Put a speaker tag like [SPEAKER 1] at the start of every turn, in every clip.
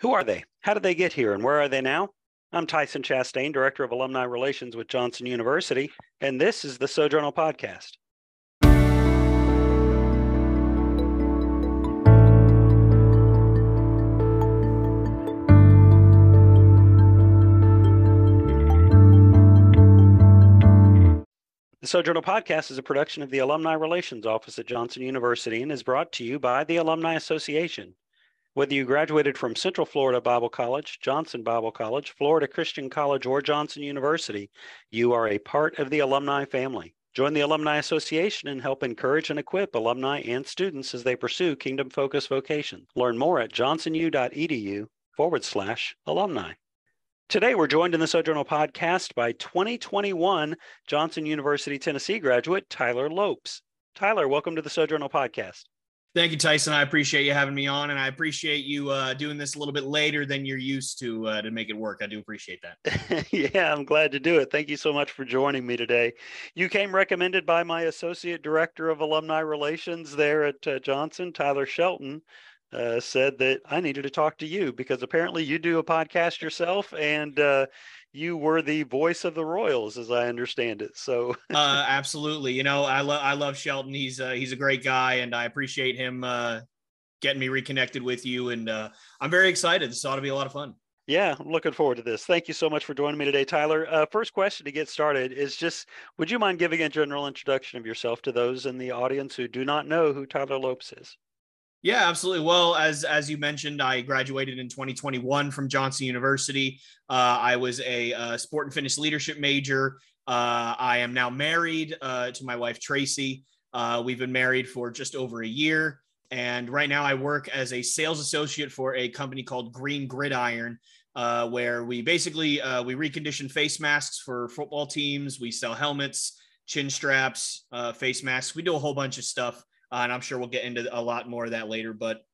[SPEAKER 1] Who are they? How did they get here and where are they now? I'm Tyson Chastain, Director of Alumni Relations with Johnson University, and this is the Sojournal Podcast. The Sojournal Podcast is a production of the Alumni Relations Office at Johnson University and is brought to you by the Alumni Association. Whether you graduated from Central Florida Bible College, Johnson Bible College, Florida Christian College, or Johnson University, you are a part of the alumni family. Join the Alumni Association and help encourage and equip alumni and students as they pursue kingdom focused vocation. Learn more at johnsonu.edu forward slash alumni. Today, we're joined in the Sojournal podcast by 2021 Johnson University, Tennessee graduate Tyler Lopes. Tyler, welcome to the Sojournal podcast.
[SPEAKER 2] Thank you, Tyson. I appreciate you having me on, and I appreciate you uh, doing this a little bit later than you're used to uh, to make it work. I do appreciate
[SPEAKER 1] that. yeah, I'm glad to do it. Thank you so much for joining me today. You came recommended by my associate director of alumni relations there at uh, Johnson, Tyler Shelton. Uh, said that I needed to talk to you because apparently you do a podcast yourself, and uh, you were the voice of the Royals, as I understand it. So,
[SPEAKER 2] uh, absolutely. You know, I love I love Shelton. He's uh, he's a great guy, and I appreciate him uh, getting me reconnected with you. And uh, I'm very excited. This ought to be a lot of fun.
[SPEAKER 1] Yeah, I'm looking forward to this. Thank you so much for joining me today, Tyler. Uh, first question to get started is just would you mind giving a general introduction of yourself to those in the audience who do not know who Tyler Lopes is?
[SPEAKER 2] Yeah, absolutely. Well, as as you mentioned, I graduated in 2021 from Johnson University. Uh, I was a, a, uh, sport and fitness leadership major. Uh, I am now married uh, to my wife Tracy. Uh, we've been married for just over a year, and right now I work as a sales associate for a company called Green Gridiron, uh, where we basically we recondition face masks for football teams. We sell helmets, chin straps, face masks. We do a whole bunch of stuff uh, and I'm sure we'll get into a lot more of that later. But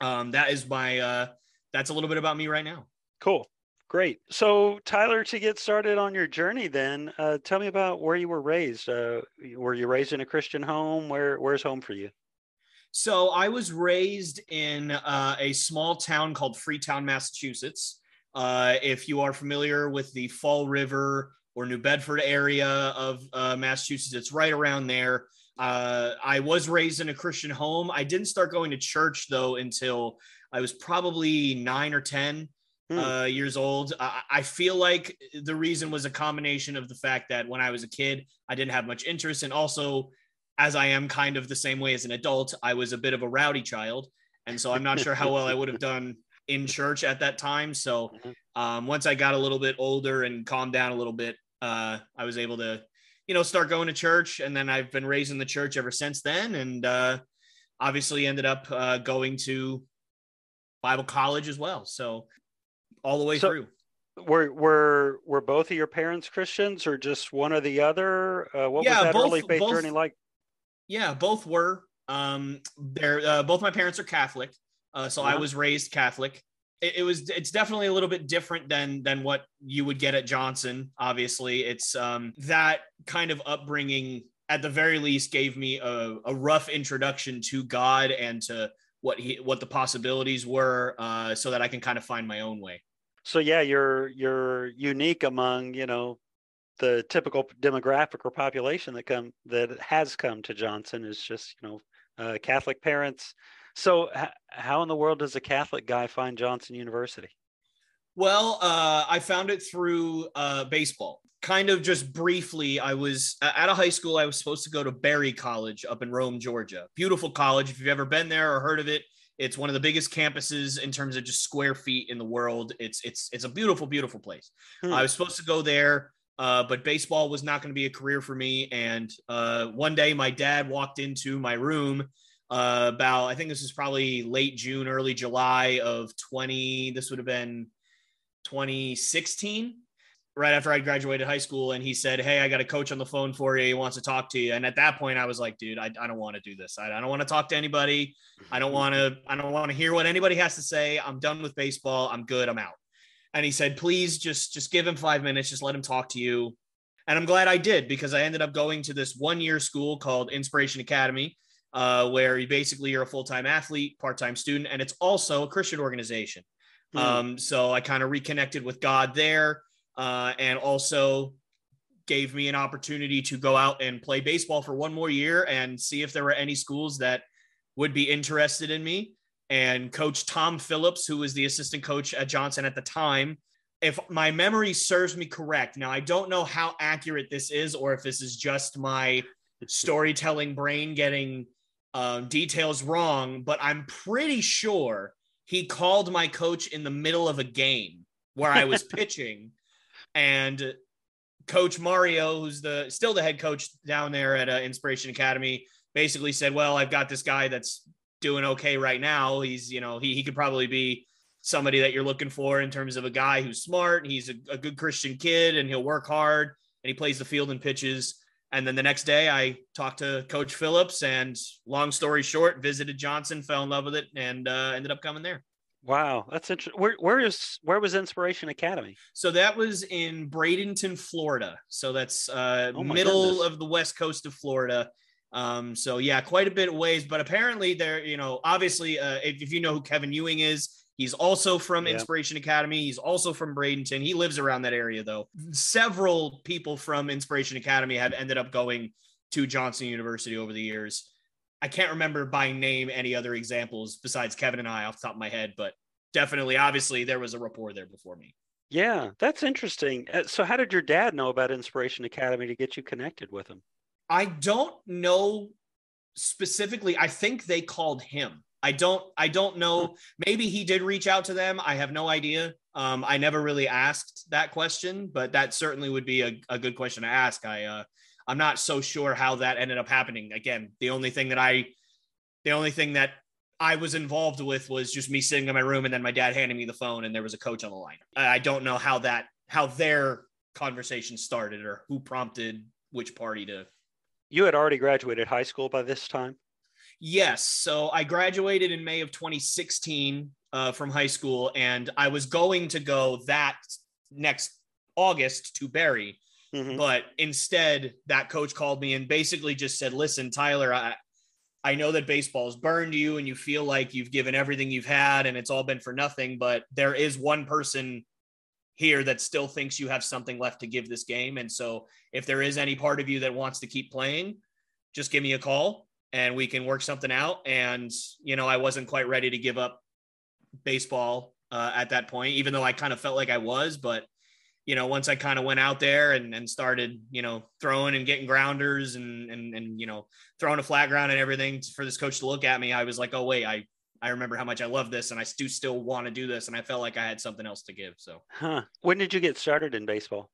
[SPEAKER 2] um, that is my uh, that's a little bit about me right now.
[SPEAKER 1] Cool. Great. So, Tyler, to get started on your journey, then uh, tell me about where you were raised. Uh, were you raised in a Christian home? Where Where's home for you?
[SPEAKER 2] So, I was raised in uh, a small town called Freetown, Massachusetts. Uh, if you are familiar with the Fall River or New Bedford area of uh, Massachusetts, it's right around there. Uh, I was raised in a Christian home. I didn't start going to church though until I was probably nine or 10 hmm. uh, years old. I, I, feel like the reason was a combination of the fact that when I was a kid, I didn't have much interest. And also, as I am kind of the same way as an adult, I was a bit of a rowdy child. And so I'm not sure how well I would have done in church at that time. So mm-hmm. um, once I got a little bit older and calmed down a little bit, uh, I was able to you know, start going to church. And then I've been raised in the church ever since then. And uh, obviously ended up uh, going to Bible college as well. So all the way so, through.
[SPEAKER 1] Were were were both of your parents Christians, or just one or the other? Uh, what yeah, was that both, early faith both, journey like?
[SPEAKER 2] Yeah, both were. Um, they're uh, both my parents are Catholic, uh, so uh-huh. I was raised Catholic it, it, was it's definitely a little bit different than than what you would get at Johnson. Obviously, it's um, that kind of upbringing at the very least gave me a, a rough introduction to God and to what he what the possibilities were, uh, so that I can kind of find my own way.
[SPEAKER 1] So yeah, you're you're unique among you know the typical demographic or population that come that has come to Johnson is just you know uh, Catholic parents so, h- how in the world does a Catholic guy find Johnson University?
[SPEAKER 2] Well, uh, I found it through uh, baseball. Kind of just briefly, I was at a high school. I was supposed to go to Berry College up in Rome, Georgia. Beautiful college. If you've ever been there or heard of it, it's one of the biggest campuses in terms of just square feet in the world. It's it's it's a beautiful, beautiful place. Hmm. I was supposed to go there, uh, but baseball was not going to be a career for me. And uh, one day, my dad walked into my room uh, about I think this is probably late June, early July of 20. This would have been 2016, right after I graduated high school. And he said, Hey, I got a coach on the phone for you. He wants to talk to you. And at that point, I was like, dude, I, I don't want to do this. I, I don't want to talk to anybody. I don't want to, I don't want to hear what anybody has to say. I'm done with baseball. I'm good. I'm out. And he said, please just, just give him five minutes. Just let him talk to you. And I'm glad I did because I ended up going to this one year school called Inspiration Academy uh, where you basically you're a full time athlete, part time student, and it's also a Christian organization. Mm. Um, so I kind of reconnected with God there, uh, and also gave me an opportunity to go out and play baseball for one more year and see if there were any schools that would be interested in me. And Coach Tom Phillips, who was the assistant coach at Johnson at the time, if my memory serves me correct, now I don't know how accurate this is or if this is just my storytelling brain getting um, details wrong, but I'm pretty sure he called my coach in the middle of a game where I was pitching, and Coach Mario, who's the still the head coach down there at uh, Inspiration Academy, basically said, "Well, I've got this guy that's doing okay right now. He's you know he he could probably be." somebody that you're looking for in terms of a guy who's smart he's a, a good christian kid and he'll work hard and he plays the field and pitches and then the next day, I talked to Coach Phillips, and long story short, visited Johnson, fell in love with it, and uh, ended up coming there.
[SPEAKER 1] Wow, that's interesting. Where where is where was Inspiration Academy?
[SPEAKER 2] So that was in Bradenton, Florida. So that's uh, oh middle goodness. of the west coast of Florida. Um, so yeah, quite a bit of ways. But apparently, there, you know, obviously, uh, if, if you know who Kevin Ewing is, He's also from yeah. Inspiration Academy. He's also from Bradenton. He lives around that area, though. Several people from Inspiration Academy have ended up going to Johnson University over the years. I can't remember by name any other examples besides Kevin and I off the top of my head, but definitely, obviously, there was a rapport there before me.
[SPEAKER 1] Yeah, that's interesting. Uh, so, how did your dad know about Inspiration Academy to get you connected with him?
[SPEAKER 2] I don't know specifically. I think they called him. I don't I don't know. Maybe he did reach out to them. I have no idea. Um, I never really asked that question, but that certainly would be a, a good question to ask. I uh, I'm not so sure how that ended up happening. Again, the only thing that I the only thing that I was involved with was just me sitting in my room and then my dad handing me the phone and there was a coach on the line. I don't know how that how their conversation started or who prompted which party to.
[SPEAKER 1] You had already graduated high school by this time.
[SPEAKER 2] Yes. So I graduated in May of 2016 uh, from high school, and I was going to go that next August to Berry. Mm-hmm. But instead, that coach called me and basically just said, Listen, Tyler, I, I know that baseball's burned you and you feel like you've given everything you've had and it's all been for nothing, but there is one person here that still thinks you have something left to give this game. And so if there is any part of you that wants to keep playing, just give me a call and we can work something out. And, you know, I wasn't quite ready to give up baseball uh, at that point, even though I kind of felt like I was. But, you know, once I kind of went out there and, and started, you know, throwing and getting grounders and, and, and, you know, throwing a flat ground and everything for this coach to look at me, I was like, oh, wait, I, I remember how much I love this and I do still want to do this. And I felt like I had something else to give. So,
[SPEAKER 1] huh. When did you get started in baseball?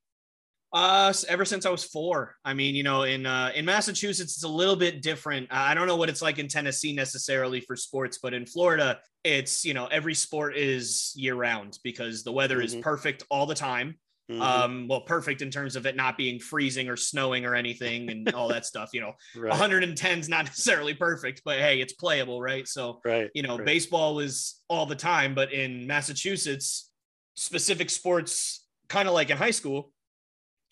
[SPEAKER 2] Uh, ever since I was four. I mean, you know, in uh, in Massachusetts, it's a little bit different. I don't know what it's like in Tennessee necessarily for sports, but in Florida, it's you know every sport is year round because the weather mm-hmm. is perfect all the time. Mm-hmm. Um, well, perfect in terms of it not being freezing or snowing or anything and all that stuff. You know, right. 110 is not necessarily perfect, but hey, it's playable, right? So, right, you know, right. baseball was all the time, but in Massachusetts, specific sports, kind of like in high school,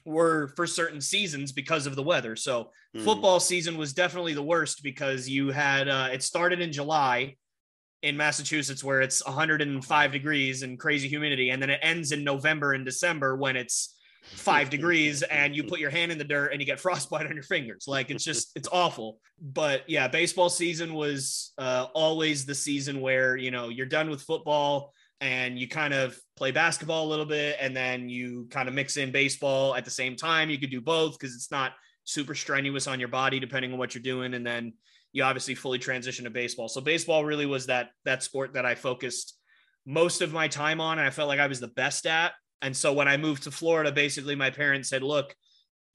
[SPEAKER 2] were for certain seasons because of the weather. So mm. football season was definitely the worst because you had uh, it started in July in Massachusetts where it's 105 degrees and crazy humidity, and then it ends in November and December when it's five degrees and you put your hand in the dirt and you get frostbite on your fingers. Like it's just it's awful. But yeah, baseball season was uh, always the season where you know you're done with football and you kind of play basketball a little bit and then you kind of mix in baseball at the same time. You could do both because it's not super strenuous on your body depending on what you're doing and then you obviously fully transition to baseball. So baseball really was that that sport that I focused most of my time on and I felt like I was the best at. And so when I moved to Florida, basically my parents said, "Look,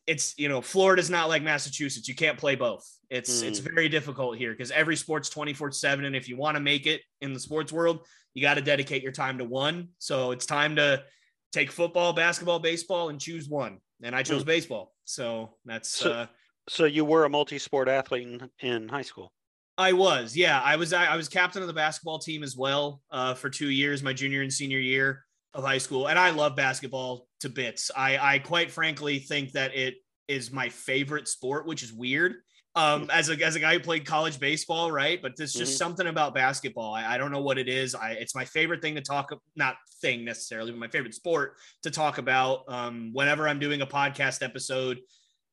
[SPEAKER 2] it's you know Florida's not like Massachusetts. You can't play both. It's mm. it's very difficult here because every sport's 24/7 and if you want to make it in the sports world, you got to dedicate your time to one. So it's time to take football, basketball, baseball and choose one. And I chose mm. baseball. So that's
[SPEAKER 1] so,
[SPEAKER 2] uh
[SPEAKER 1] so you were a multi-sport athlete in, in high school.
[SPEAKER 2] I was. Yeah, I was I was captain of the basketball team as well uh, for 2 years, my junior and senior year of high school. And I love basketball to bits. I I quite frankly think that it is my favorite sport, which is weird um, as a as a guy who played college baseball, right? But there's just mm-hmm. something about basketball. I, I, don't know what it is. I it's my favorite thing to talk about not thing necessarily, but my favorite sport to talk about. Um, whenever I'm doing a podcast episode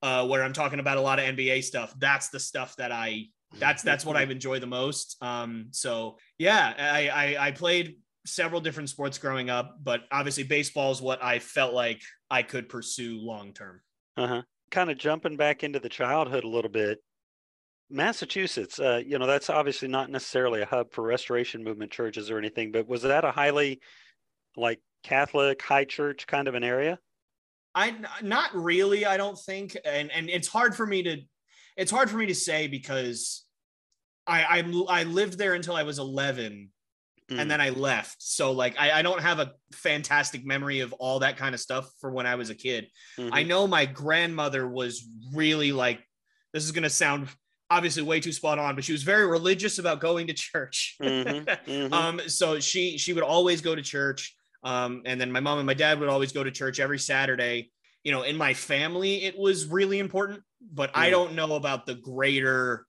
[SPEAKER 2] uh, where I'm talking about a lot of NBA stuff, that's the stuff that I that's that's what I've enjoyed the most. Um, so yeah, I, I I played several different sports growing up, but obviously baseball is what I felt like I could pursue long term.
[SPEAKER 1] Uh huh. Kind of jumping back into the childhood a little bit. Massachusetts, uh, you know, that's obviously not necessarily a hub for restoration movement churches or anything, but was that a highly like Catholic high church kind of an area?
[SPEAKER 2] I not really, I don't think. And and it's hard for me to it's hard for me to say because I I, I lived there until I was 11 mm. and then I left. So like I, I don't have a fantastic memory of all that kind of stuff for when I was a kid. Mm-hmm. I know my grandmother was really like this is gonna sound obviously way too spot on, but she was very religious about going to church. Mm-hmm, mm-hmm. um, so she she would always go to church. Um, and then my mom and my dad would always go to church every Saturday. You know, in my family, it was really important, but mm. I don't know about the greater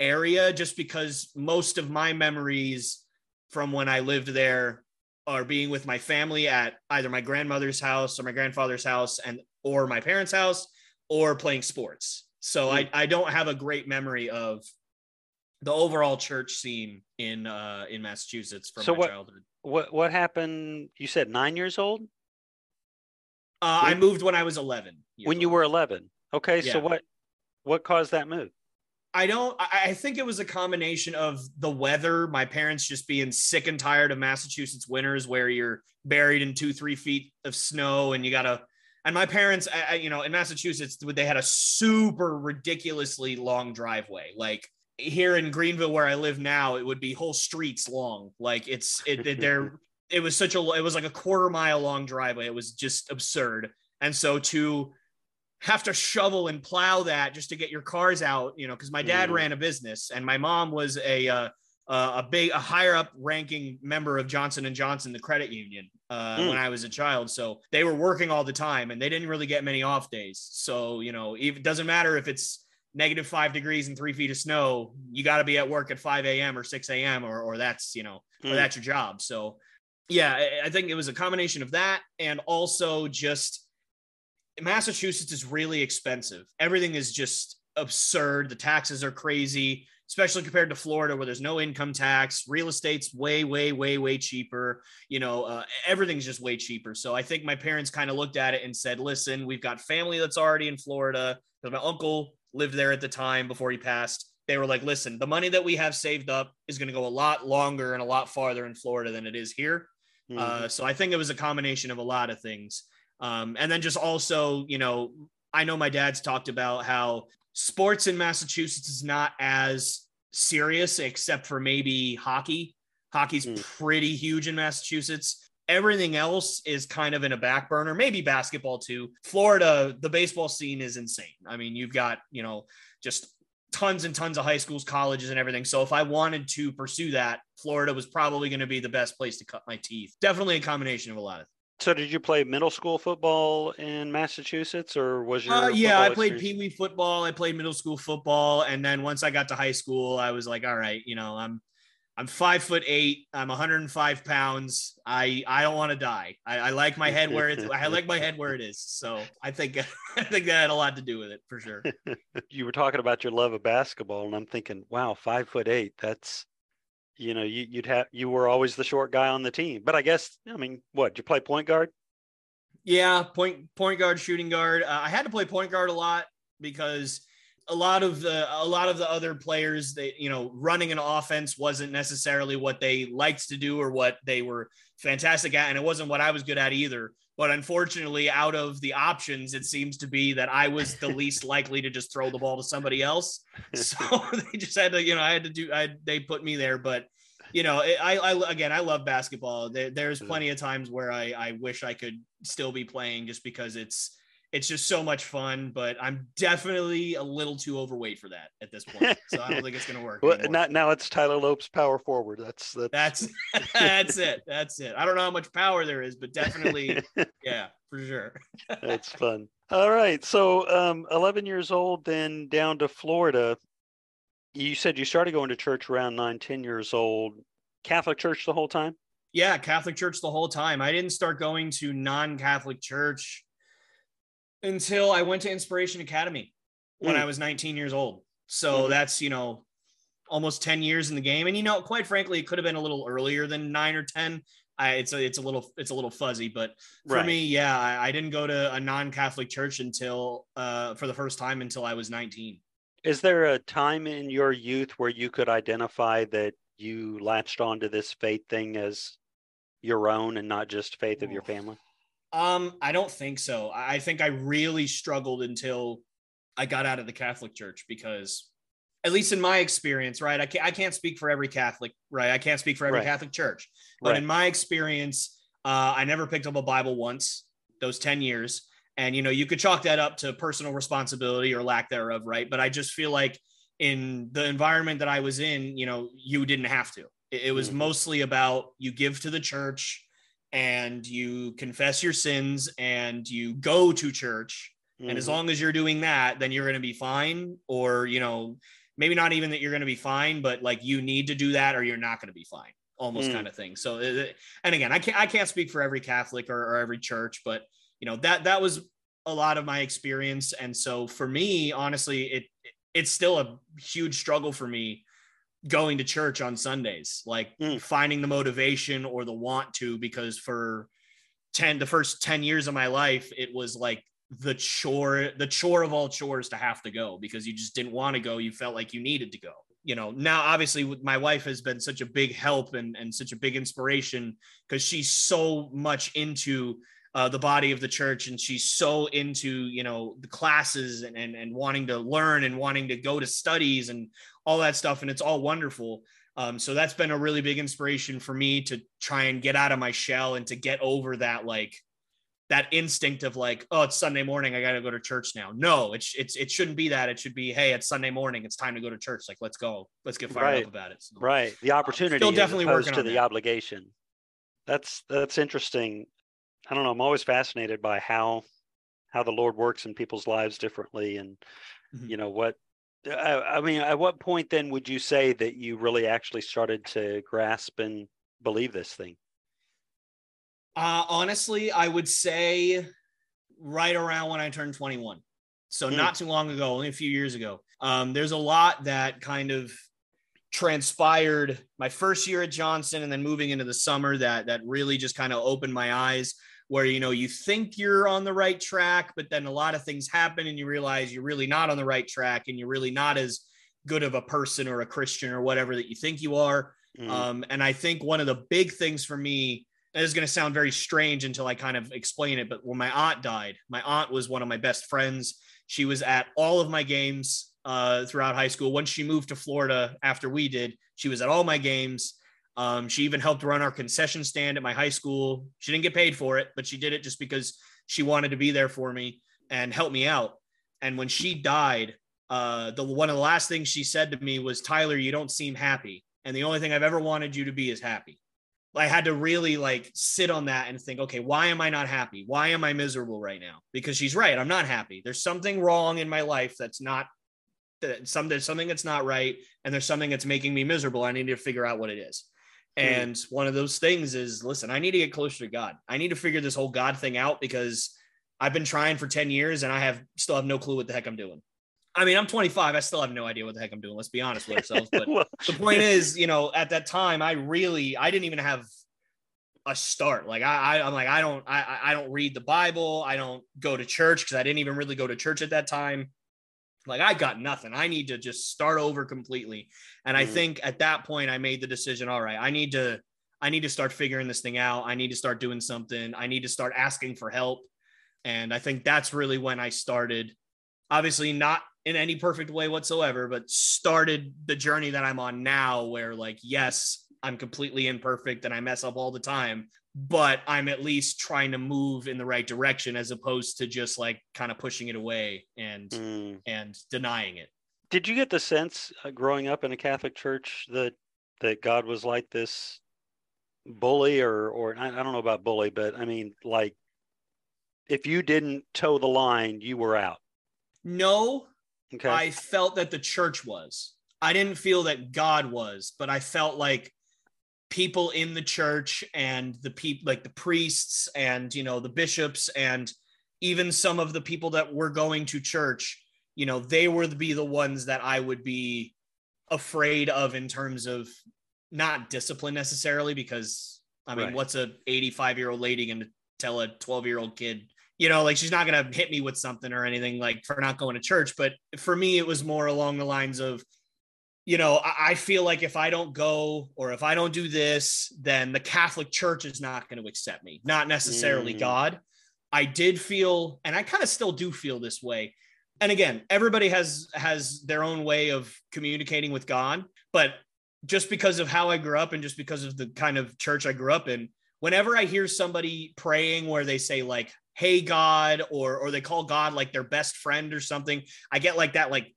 [SPEAKER 2] area just because most of my memories from when I lived there are being with my family at either my grandmother's house or my grandfather's house and or my parents' house or playing sports. So mm. I, I don't have a great memory of the overall church scene in uh in Massachusetts from so my
[SPEAKER 1] what,
[SPEAKER 2] childhood.
[SPEAKER 1] What what happened? You said nine years old.
[SPEAKER 2] Uh, when, I moved when I was eleven.
[SPEAKER 1] When old. you were eleven. Okay, yeah. so what what caused that move?
[SPEAKER 2] I don't. I think it was a combination of the weather, my parents just being sick and tired of Massachusetts winters, where you're buried in two, three feet of snow, and you gotta and my parents, I, you know, in Massachusetts, they had a super ridiculously long driveway. Like here in Greenville, where I live now, it would be whole streets long. Like it's it, it there. It was such a it was like a quarter mile long driveway. It was just absurd. And so to have to shovel and plow that just to get your cars out, you know, because my dad mm. ran a business and my mom was a uh, a big a higher up ranking member of Johnson and Johnson, the credit union, uh, mm. when I was a child. So they were working all the time, and they didn't really get many off days. So you know, it doesn't matter if it's negative five degrees and three feet of snow. You got to be at work at five a.m. or six a.m. or or that's you know, mm. or that's your job. So yeah, I think it was a combination of that and also just Massachusetts is really expensive. Everything is just absurd. The taxes are crazy especially compared to Florida where there's no income tax. Real estate's way, way, way, way cheaper. You know, uh, everything's just way cheaper. So I think my parents kind of looked at it and said, listen, we've got family that's already in Florida because my uncle lived there at the time before he passed. They were like, listen, the money that we have saved up is going to go a lot longer and a lot farther in Florida than it is here. Mm-hmm. Uh, so I think it was a combination of a lot of things. Um, and then just also, you know, I know my dad's talked about how sports in Massachusetts is not as serious except for maybe hockey. Hockey's mm. pretty huge in Massachusetts. Everything else is kind of in a back burner, maybe basketball too. Florida, the baseball scene is insane. I mean, you've got, you know, just tons and tons of high schools, colleges, and everything. So if I wanted to pursue that, Florida was probably going to be the best place to cut my teeth. Definitely a combination of a lot of
[SPEAKER 1] so did you play middle school football in Massachusetts or was your
[SPEAKER 2] uh, yeah, I played pee wee football, I played middle school football, and then once I got to high school, I was like, all right, you know, I'm I'm five foot eight, I'm 105 pounds. I I don't want to die. I, I like my head where it's I like my head where it is. So I think I think that had a lot to do with it for sure.
[SPEAKER 1] you were talking about your love of basketball, and I'm thinking, wow, five foot eight, that's you know, you, would have you were always the short guy on the team. But I guess I mean, what you play point guard?
[SPEAKER 2] Yeah, point point guard, shooting guard. Uh, I had to play point guard a lot because a lot of the a lot of the other players, they you know, running an offense wasn't necessarily what they liked to do or what they were fantastic at, and it wasn't what I was good at either. But unfortunately, out of the options, it seems to be that I was the least likely to just throw the ball to somebody else. So they just had to, you know, I had to do. I they put me there, but you know, I, I again, I love basketball. There, there's plenty of times where I, I wish I could still be playing just because it's it's just so much fun, but I'm definitely a little too overweight for that at this point. So I don't think it's going to work.
[SPEAKER 1] well, not now. It's Tyler Lopes power forward. That's that's
[SPEAKER 2] that's that's it. That's it. I don't know how much power there is, but definitely, yeah, for sure.
[SPEAKER 1] that's fun. All right. So, um, 11 years old, then down to Florida. You said you started going to church around nine, 10 years old. Catholic church the whole time?
[SPEAKER 2] Yeah, Catholic church the whole time. I didn't start going to non Catholic church until I went to Inspiration Academy when mm. I was 19 years old. So mm. that's, you know, almost 10 years in the game. And you know, quite frankly, it could have been a little earlier than 9 or 10. I, it's a, it's a little it's a little fuzzy, but for right. me, yeah, I, I, didn't go to a non-Catholic church until uh, for the first time until I was 19.
[SPEAKER 1] Is there a time in your youth where you could identify that you latched onto this faith thing as your own and not just faith of your family?
[SPEAKER 2] Um, I don't think so. I think I really struggled until I got out of the Catholic Church because, at least in my experience, right? I can't I can't speak for every Catholic, right? I can't speak for every right. Catholic church, but right. in my experience, uh, I never picked up a Bible once those ten years, and you know you could chalk that up to personal responsibility or lack thereof, right? But I just feel like in the environment that I was in, you know, you didn't have to. It, it was mm-hmm. mostly about you give to the church and you confess your sins and you go to church mm-hmm. and as mm-hmm. long as you're doing that then you're going to be fine or you know maybe not even that you're going to be fine but like you need to do that or you're not going to be fine almost mm. kind of thing so uh, and again i can't i can't speak for every catholic or, or every church but you know that that was a lot of my experience and so for me honestly it it's still a huge struggle for me going to church on Sundays, like mm. finding the motivation or the want to, because for 10, the first 10 years of my life, it was like the chore, the chore of all chores to have to go because you just didn't want to go. You felt like you needed to go. You know, now obviously my wife has been such a big help and, and such a big inspiration because she's so much into uh, the body of the church and she's so into you know the classes and, and and wanting to learn and wanting to go to studies and all that stuff and it's all wonderful. Um, so that's been a really big inspiration for me to try and get out of my shell and to get over that like that instinct of like oh it's sunday morning i gotta go to church now. No it's it's it shouldn't be that. It should be hey it's sunday morning it's time to go to church. Like let's go. Let's get fired
[SPEAKER 1] right.
[SPEAKER 2] up about it.
[SPEAKER 1] So, right. The opportunity uh, still definitely working to the that. obligation. That's that's interesting I don't know. I'm always fascinated by how how the Lord works in people's lives differently, and mm-hmm. you know what. I, I mean, at what point then would you say that you really actually started to grasp and believe this thing?
[SPEAKER 2] Uh, honestly, I would say right around when I turned 21. So mm. not too long ago, only a few years ago. Um, there's a lot that kind of transpired my first year at Johnson and then moving into the summer that that really just kind of opened my eyes where you know you think you're on the right track but then a lot of things happen and you realize you're really not on the right track and you're really not as good of a person or a christian or whatever that you think you are. Mm. um, and i think one of the big things for me and is going to sound very strange until i kind of explain it but when my aunt died my aunt was one of my best friends. She was at all of my games uh, throughout high school. Once she moved to florida after we did she was at all my games um, she even helped run our concession stand at my high school. She didn't get paid for it, but she did it just because she wanted to be there for me and help me out. And when she died, uh, the one of the last things she said to me was, "Tyler, you don't seem happy, and the only thing I've ever wanted you to be is happy." I had to really like sit on that and think, okay, why am I not happy? Why am I miserable right now? Because she's right, I'm not happy. There's something wrong in my life that's not that some there's something that's not right, and there's something that's making me miserable. I need to figure out what it is. Hmm. And mm. one of those things is listen, I need to get closer to God. I need to figure this whole God thing out because I've been trying for 10 years and I have still have no clue what the heck I'm doing. I mean, I'm 25. I still have no idea what the heck I'm doing. Let's be honest with ourselves. But well, the point is, you know, at that time, I really, I didn't even have a start. Like I, I am like, I don't, I, I don't read the Bible. I don't go to church because I didn't even really go to church at that time. Like I got nothing. I need to just start over completely. And mm-hmm. I think at that point I made the decision, all right, I need to I need to start figuring this thing out. I need to start doing something. I need to start asking for help. And I think that's really when I started obviously not in any perfect way whatsoever, but started the journey that I'm on now where like yes, I'm completely imperfect and I mess up all the time, but I'm at least trying to move in the right direction as opposed to just like kind of pushing it away and
[SPEAKER 1] Mm.
[SPEAKER 2] and denying it.
[SPEAKER 1] Did you get the sense uh, growing up in a Catholic church that that God was like this bully or or I, I don't know about bully, but I mean like if you didn't toe the line, you were out.
[SPEAKER 2] No,
[SPEAKER 1] Okay.
[SPEAKER 2] I felt that the church was. I didn't feel that God was, but I felt like people in the church and the people like the priests and you know the bishops and even some of the people that were going to church, you know, they were the, be the ones that I would be afraid of in terms of not discipline necessarily because I mean,
[SPEAKER 1] Right.
[SPEAKER 2] what's a 85 year old lady going to tell a 12 year old kid you know, like she's not gonna hit me with something or anything like for not going to church. But for me, it was more along the lines of, you know, I, feel like if I don't go or if I don't do this, then the Catholic Church is not going to accept me, not necessarily
[SPEAKER 1] Mm.
[SPEAKER 2] God. I did feel, and I kind of still do feel this way. And again, everybody has has their own way of communicating with God, but just because of how I grew up and just because of the kind of church I grew up in, whenever I hear somebody praying where they say like, "Hey God," or or they call God like their best friend or something, I get like that like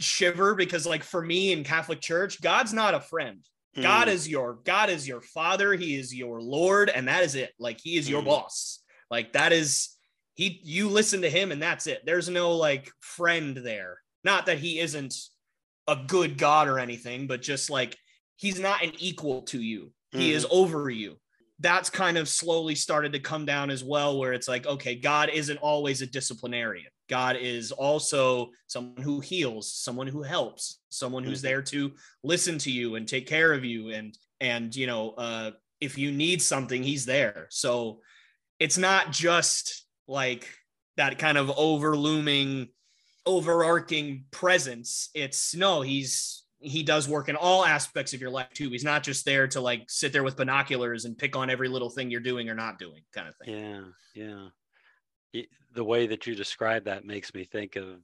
[SPEAKER 2] shiver because like for me in Catholic Church, God's not a friend. God
[SPEAKER 1] Mm.
[SPEAKER 2] is your God is your father, he is your lord and that is it. Like he is your
[SPEAKER 1] Mm.
[SPEAKER 2] boss. Like that is he you listen to him and that's it. There's no like friend there. Not that he isn't a good god or anything, but just like he's not an equal to you. He is over you. That's kind of slowly started to come down as well, where it's like, okay, God isn't always a disciplinarian. God is also someone who heals, someone who helps, someone who's
[SPEAKER 1] Mhm.
[SPEAKER 2] there to listen to you and take care of you. And, and, you know, uh, if you need something, he's there. So it's not just like that kind of overlooming, overarching presence. It's no, he's he does work in all aspects of your life too. He's not just there to like sit there with binoculars and pick on every little thing you're doing or not doing, kind of thing.
[SPEAKER 1] Yeah, yeah. The way that you describe that makes me think of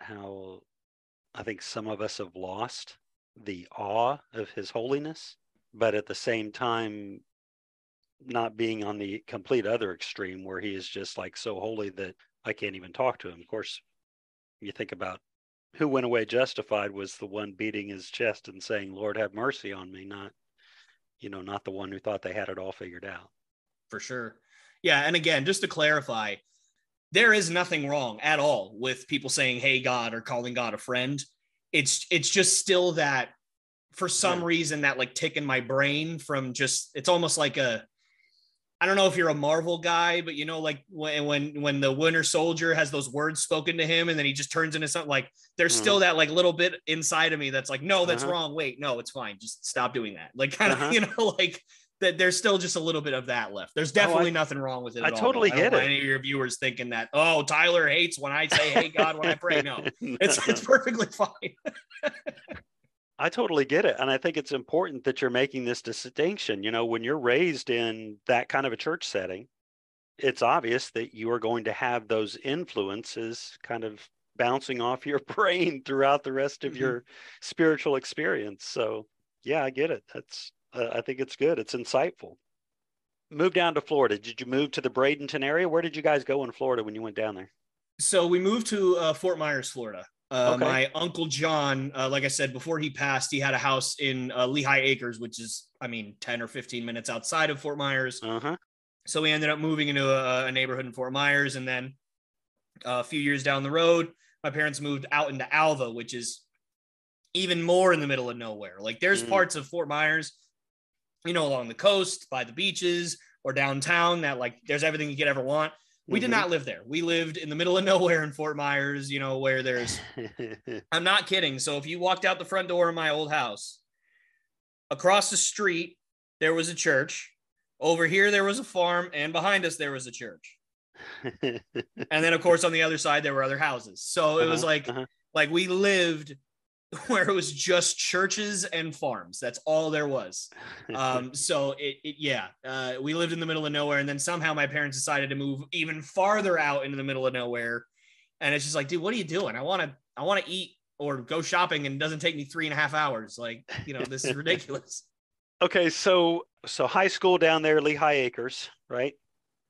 [SPEAKER 1] how I think some of us have lost the awe of his holiness, but at the same time, not being on the complete other extreme where he is just like so holy that I can't even talk to him. Of course, you think about who went away justified was the one beating his chest and saying, Lord, have mercy on me, not, you know, not the one who thought they had it all figured out.
[SPEAKER 2] for sure. Yeah, and again, just to clarify, there is nothing wrong at all with people saying "Hey God" or calling God a friend. It's it's just still that for some
[SPEAKER 1] Yeah.
[SPEAKER 2] reason that like tick in my brain from just it's almost like a I don't know if you're a Marvel guy, but you know, like when when when the Winter Soldier has those words spoken to him, and then he just turns into something like there's
[SPEAKER 1] Mhm.
[SPEAKER 2] still that like little bit inside of me that's like, no, that's
[SPEAKER 1] Uh-huh.
[SPEAKER 2] wrong. Wait, no, it's fine. Just stop doing that. Like kind of,
[SPEAKER 1] Uh-huh.
[SPEAKER 2] you know, like that. There's still just a little bit of that left. There's
[SPEAKER 1] Oh, I-
[SPEAKER 2] definitely nothing wrong with it.
[SPEAKER 1] I
[SPEAKER 2] all,
[SPEAKER 1] totally
[SPEAKER 2] don't
[SPEAKER 1] get
[SPEAKER 2] want
[SPEAKER 1] it.
[SPEAKER 2] Any of your viewers thinking that, oh, Tyler hates when I say, "Hey God," when I pray. No, it's it's perfectly fine.
[SPEAKER 1] I totally get it. And I think it's important that you're making this distinction. You know, when you're raised in that kind of a church setting, it's obvious that you are going to have those influences kind of bouncing off your brain throughout the rest of
[SPEAKER 2] Mhm.
[SPEAKER 1] your spiritual experience. So, yeah, I get it. That's, I think it's good. It's insightful. Move down to Florida. Did you move to the Bradenton area? Where did you guys go in Florida when you went down there?
[SPEAKER 2] So we moved to uh, Fort Myers, Florida. Uh,
[SPEAKER 1] Okay.
[SPEAKER 2] My uncle John, uh, like I said before he passed, he had a house in uh, Lehigh Acres, which is, I mean, 10 or 15 minutes outside of Fort Myers.
[SPEAKER 1] Uh huh.
[SPEAKER 2] So we ended up moving into a, a neighborhood in Fort Myers. And then uh, a few years down the road, my parents moved out into Alva, which is even more in the middle of nowhere. Like there's
[SPEAKER 1] Mm.
[SPEAKER 2] parts of Fort Myers, you know, along the coast, by the beaches, or downtown that like there's everything you could ever want. We did
[SPEAKER 1] Mhm.
[SPEAKER 2] not live there. We lived in the middle of nowhere in Fort Myers, you know, where there's I'm not kidding. So if you walked out the front door of my old house, across the street there was a church. Over here there was a farm, and behind us there was a church. And then of course on the other side there were other houses. So it was
[SPEAKER 1] Uh-huh,
[SPEAKER 2] like
[SPEAKER 1] uh-huh.
[SPEAKER 2] like we lived where it was just churches and farms. That's all there was. Um, so it, it yeah, uh, we lived in the middle of nowhere, and then somehow my parents decided to move even farther out into the middle of nowhere. And it's just like, dude, what are you doing? I want to, I want to eat or go shopping, and it doesn't take me three and a half hours. Like, you know, this is ridiculous.
[SPEAKER 1] Okay, so so high school down there, Lehigh Acres, right?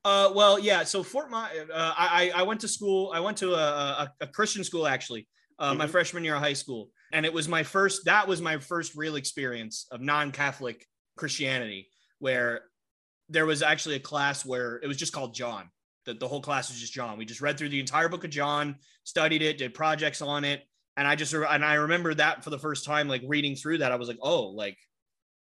[SPEAKER 2] Uh, well, yeah. So Fort My, uh, I I went to school. I went to a, a, a Christian school actually. Uh, mm-hmm. My freshman year of high school, and it was my first. That was my first real experience of non-Catholic Christianity, where there was actually a class where it was just called John. The, the whole class was just John. We just read through the entire book of John, studied it, did projects on it, and I just and I remember that for the first time, like reading through that, I was like, oh, like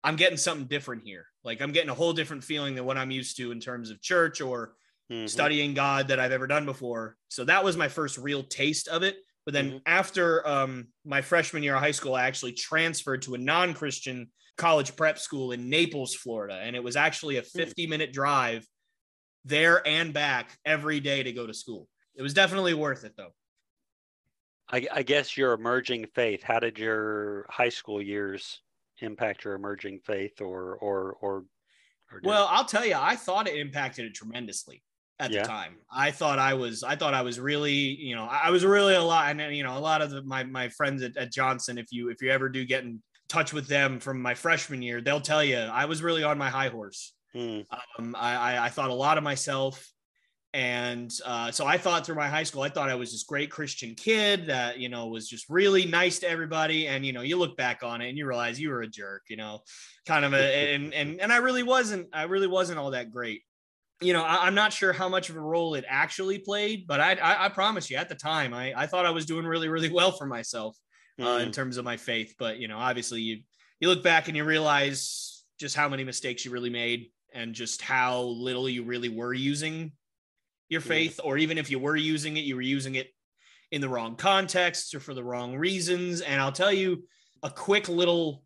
[SPEAKER 2] I'm getting something different here. Like I'm getting a whole different feeling than what I'm used to in terms of church or mm-hmm. studying God that I've ever done before. So that was my first real taste of it. But then mm-hmm. after um, my freshman year of high school, I actually transferred to a non-Christian college prep school in Naples, Florida, and it was actually a hmm. 50 minute drive there and back every day to go to school. It was definitely worth it though.
[SPEAKER 1] I, I guess your emerging faith. How did your high school years impact your emerging faith or or or,
[SPEAKER 2] or well i'll tell you i thought it impacted it tremendously at yeah. the time i thought i was i thought i was really you know i was really a lot and you know a lot of the, my my friends at, at johnson if you if you ever do get in touch with them from my freshman year they'll tell you i was really on my high horse hmm. um, I, I thought a lot of myself and uh, so I thought through my high school, I thought I was this great Christian kid that, you know, was just really nice to everybody. And, you know, you look back on it and you realize you were a jerk, you know, kind of a, and, and, and I really wasn't, I really wasn't all that great. You know, I, am not sure how much of a role it actually played, but I, I, I, promise you at the time, I, I thought I was doing really, really well for myself uh, mm-hmm. in terms of my faith. But, you know, obviously you, you look back and you realize just how many mistakes you really made and just how little you really were using your faith, or even if you were using it, you were using it in the wrong contexts or for the wrong reasons. And I'll tell you a quick little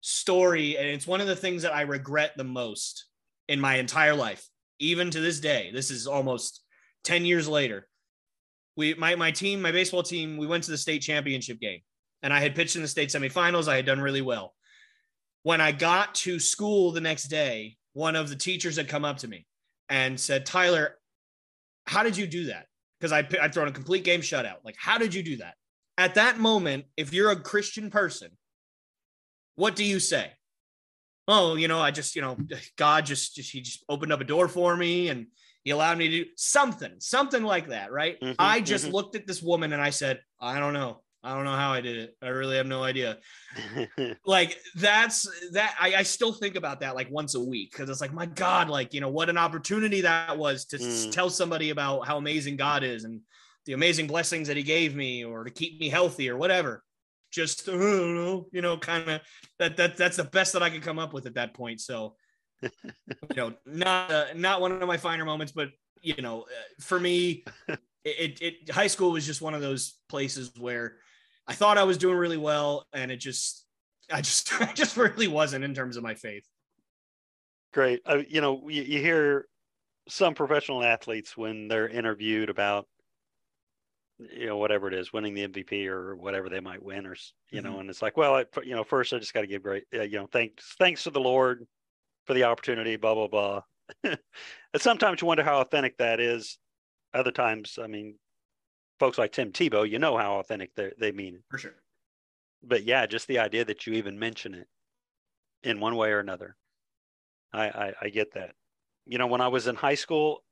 [SPEAKER 2] story, and it's one of the things that I regret the most in my entire life, even to this day. This is almost 10 years later. We my my team, my baseball team, we went to the state championship game. And I had pitched in the state semifinals. I had done really well. When I got to school the next day, one of the teachers had come up to me and said, Tyler, how did you do that? Because I I'd thrown a complete game shutout. Like, how did you do that? At that moment, if you're a Christian person, what do you say? Oh, you know, I just, you know, God just, just he just opened up a door for me and he allowed me to do something, something like that, right? Mm-hmm, I just mm-hmm. looked at this woman and I said, I don't know. I don't know how I did it. I really have no idea. like that's that I, I, still think about that like once a week because it's like my God, like you know what an opportunity that was to mm. tell somebody about how amazing God is and the amazing blessings that He gave me or to keep me healthy or whatever. Just I you know, kind of that that that's the best that I could come up with at that point. So you know, not uh, not one of my finer moments, but you know, uh, for me, it, it high school was just one of those places where I thought I was doing really well, and it just, I just, I just really wasn't in terms of my faith.
[SPEAKER 1] Great. Uh, you know, you, you hear some professional athletes when they're interviewed about, you know, whatever it is, winning the MVP or whatever they might win, or you mm-hmm. know, and it's like, well, I, you know, first I just got to give great, uh, you know, thanks, thanks to the Lord for the opportunity, blah blah blah. and sometimes you wonder how authentic that is. Other times, I mean, folks like Tim Tebow, you know how authentic they they mean it.
[SPEAKER 2] For sure.
[SPEAKER 1] But yeah, just the idea that you even mention it in one way or another. I, I, I get that. You know, when I was in high school,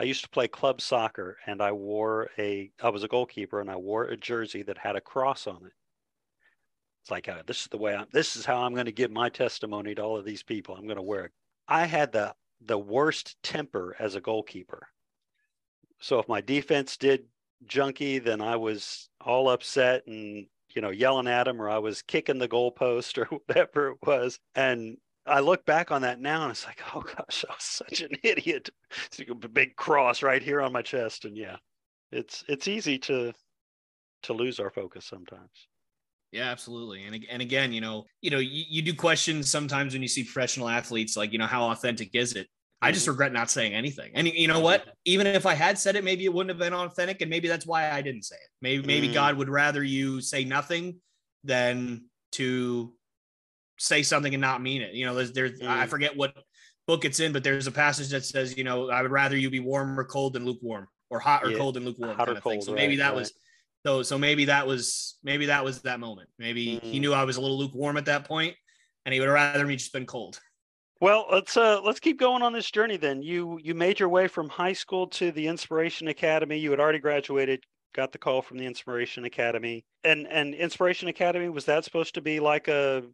[SPEAKER 1] I used to play club soccer and I wore a I was a goalkeeper and I wore a jersey that had a cross on it. It's like uh, this is the way I'm this is how I'm going to give my testimony to all of these people. I'm going to wear it. I had the the worst temper as a goalkeeper. So if my defense did junky, then I was all upset and you know yelling at him, or I was kicking the goalpost or whatever it was. And I look back on that now, and it's like, oh gosh, I was such an idiot. It's like a big cross right here on my chest, and yeah, it's it's easy to to lose our focus sometimes.
[SPEAKER 2] Yeah, absolutely. And and again, you know, you know, you, you do questions sometimes when you see professional athletes, like you know, how authentic is it? I just mm-hmm. regret not saying anything. And you know what? Even if I had said it, maybe it wouldn't have been authentic, and maybe that's why I didn't say it. Maybe maybe mm. God would rather you say nothing than to say something and not mean it. You know, there's there's mm. I forget what book it's in, but there's a passage that says, you know, I would rather you be warm or cold than lukewarm, or hot or yeah. cold than lukewarm. Hot kind or cold. So maybe that right. was so so maybe that was maybe that was that moment. Maybe mm. he knew I was a little lukewarm at that point, and he would rather me just been cold.
[SPEAKER 1] Well, let's uh let's keep going on this journey then. You you made your way from high school to the Inspiration Academy. You had already graduated, got the call from the Inspiration Academy. And and Inspiration Academy was that supposed to be like a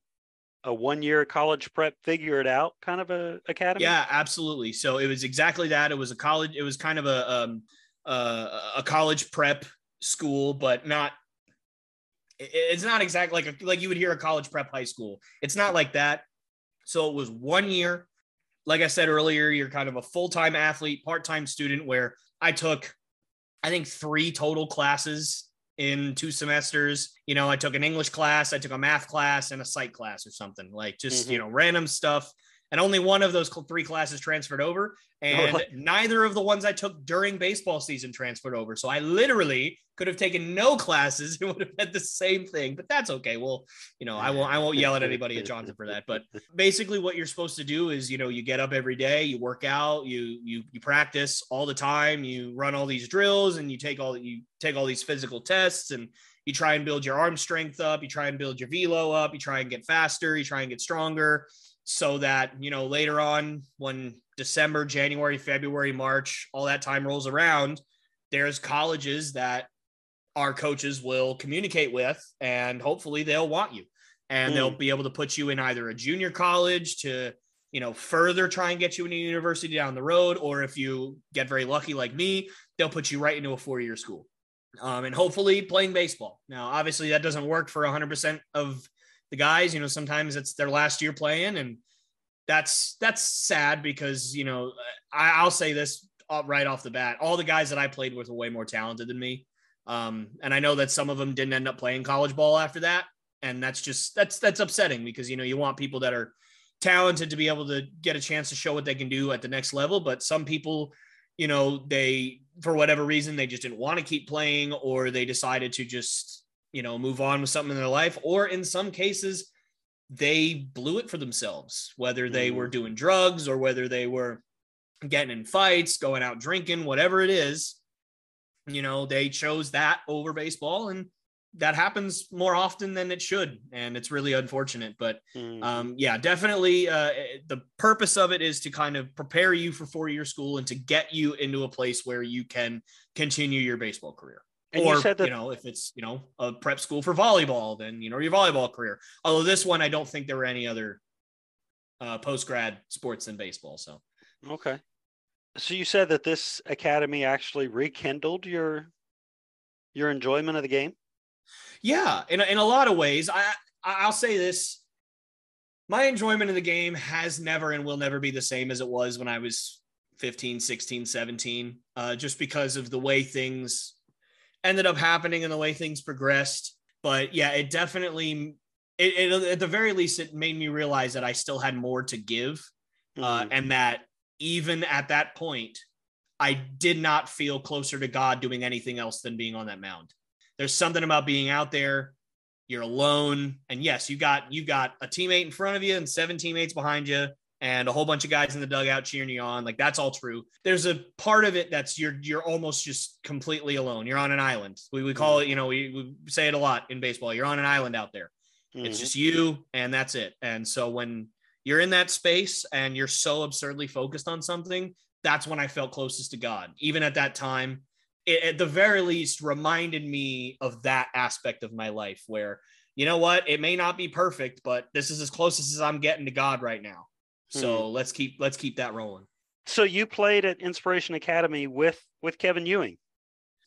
[SPEAKER 1] a one year college prep figure it out kind of a academy?
[SPEAKER 2] Yeah, absolutely. So it was exactly that. It was a college. It was kind of a um, uh, a college prep school, but not. It's not exactly like a, like you would hear a college prep high school. It's not like that. So it was one year. Like I said earlier, you're kind of a full time athlete, part time student. Where I took, I think three total classes in two semesters. You know, I took an English class, I took a math class, and a psych class or something like just, mm-hmm. you know, random stuff. And only one of those three classes transferred over. And neither of the ones I took during baseball season transferred over. So I literally could have taken no classes and would have had the same thing, but that's okay. Well, you know, I won't I won't yell at anybody at Johnson for that. But basically what you're supposed to do is, you know, you get up every day, you work out, you you you practice all the time, you run all these drills and you take all you take all these physical tests and you try and build your arm strength up, you try and build your velo up, you try and get faster, you try and get stronger so that, you know, later on when December, January, February, March, all that time rolls around, there's colleges that our coaches will communicate with and hopefully they'll want you and mm. they'll hmm. be able to put you in either a junior college to you know further try and get you into a university down the road or if you get very lucky like me they'll put you right into a four-year school um, and hopefully playing baseball now obviously that doesn't work for 100% of the guys you know sometimes it's their last year playing and that's that's sad because you know I, i'll say this right off the bat all the guys that i played with were way more talented than me um, and I know that some of them didn't end up playing college ball after that. And that's just that's that's upsetting because you know you want people that are talented to be able to get a chance to show what they can do at the next level. But some people, you know, they for whatever reason they just didn't want to keep playing or they decided to just, you know, move on with something in their life. Or in some cases, they blew it for themselves, whether they were mm. doing drugs or whether they were getting in fights, going out drinking, whatever it is you know, they chose that over baseball and that happens more often than it should and it's really unfortunate but mm-hmm. um, yeah definitely uh, the purpose of it is to kind of prepare you for four year school and to get you into a place where you can continue your baseball career and or you, that- you know if it's you know a prep school for volleyball then you know your volleyball career although this one i don't think there were any other uh, post grad sports than baseball so
[SPEAKER 1] okay so you said that this academy actually rekindled your your enjoyment of the game?
[SPEAKER 2] Yeah, in a, in a lot of ways. I I'll say this. My enjoyment of the game has never and will never be the same as it was when I was 15, 16, 17, uh, just because of the way things ended up happening and the way things progressed. But yeah, it definitely, it, it at the very least, it made me realize that I still had more to give, uh, mm-hmm. and that even at that point, I did not feel closer to God doing anything else than being on that mound. There's something about being out there. You're alone, and yes, you got you got a teammate in front of you and seven teammates behind you, and a whole bunch of guys in the dugout cheering you on. Like that's all true. There's a part of it that's you're you're almost just completely alone. You're on an island. We, we call it, you know, we, we say it a lot in baseball. You're on an island out there. Mm-hmm. It's just you, and that's it. And so when you're in that space and you're so absurdly focused on something, that's when I felt closest to God. Even at that time, it, at the very least, reminded me of that aspect of my life where, you know what, it may not be perfect, but this is as close as I'm getting to God right now. So hmm. let's keep let's keep that rolling.
[SPEAKER 1] So you played at Inspiration Academy with with Kevin Ewing.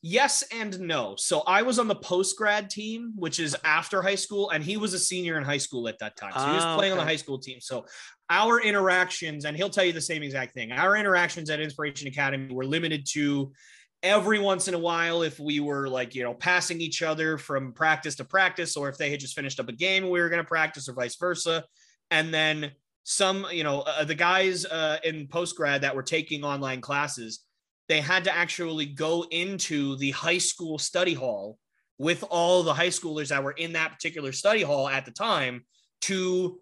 [SPEAKER 2] Yes and no. So I was on the post grad team, which is after high school, and he was a senior in high school at that time. So he was ah, playing okay. on the high school team. So our interactions, and he'll tell you the same exact thing. Our interactions at Inspiration Academy were limited to every once in a while if we were like you know passing each other from practice to practice or if they had just finished up a game we were going to practice or vice versa and then some you know uh, the guys uh, in post grad that were taking online classes they had to actually go into the high school study hall with all the high schoolers that were in that particular study hall at the time to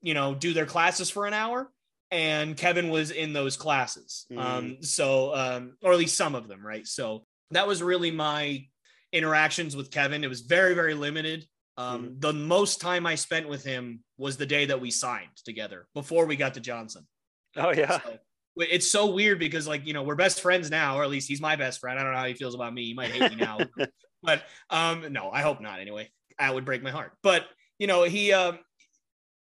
[SPEAKER 2] you know do their classes for an hour and kevin was in those classes. Mm. um so um or at least some of them right? So that was really my interactions with kevin. It was very very limited Um,
[SPEAKER 1] Mhm.
[SPEAKER 2] The most time I spent with him was the day that we signed together before we got to Johnson.
[SPEAKER 1] Oh yeah.
[SPEAKER 2] So, it's so weird because like you know we're best friends now, or at least he's my best friend. I don't know how he feels about me. He might hate me now, but um, no, I hope not. Anyway, that would break my heart. But you know he um,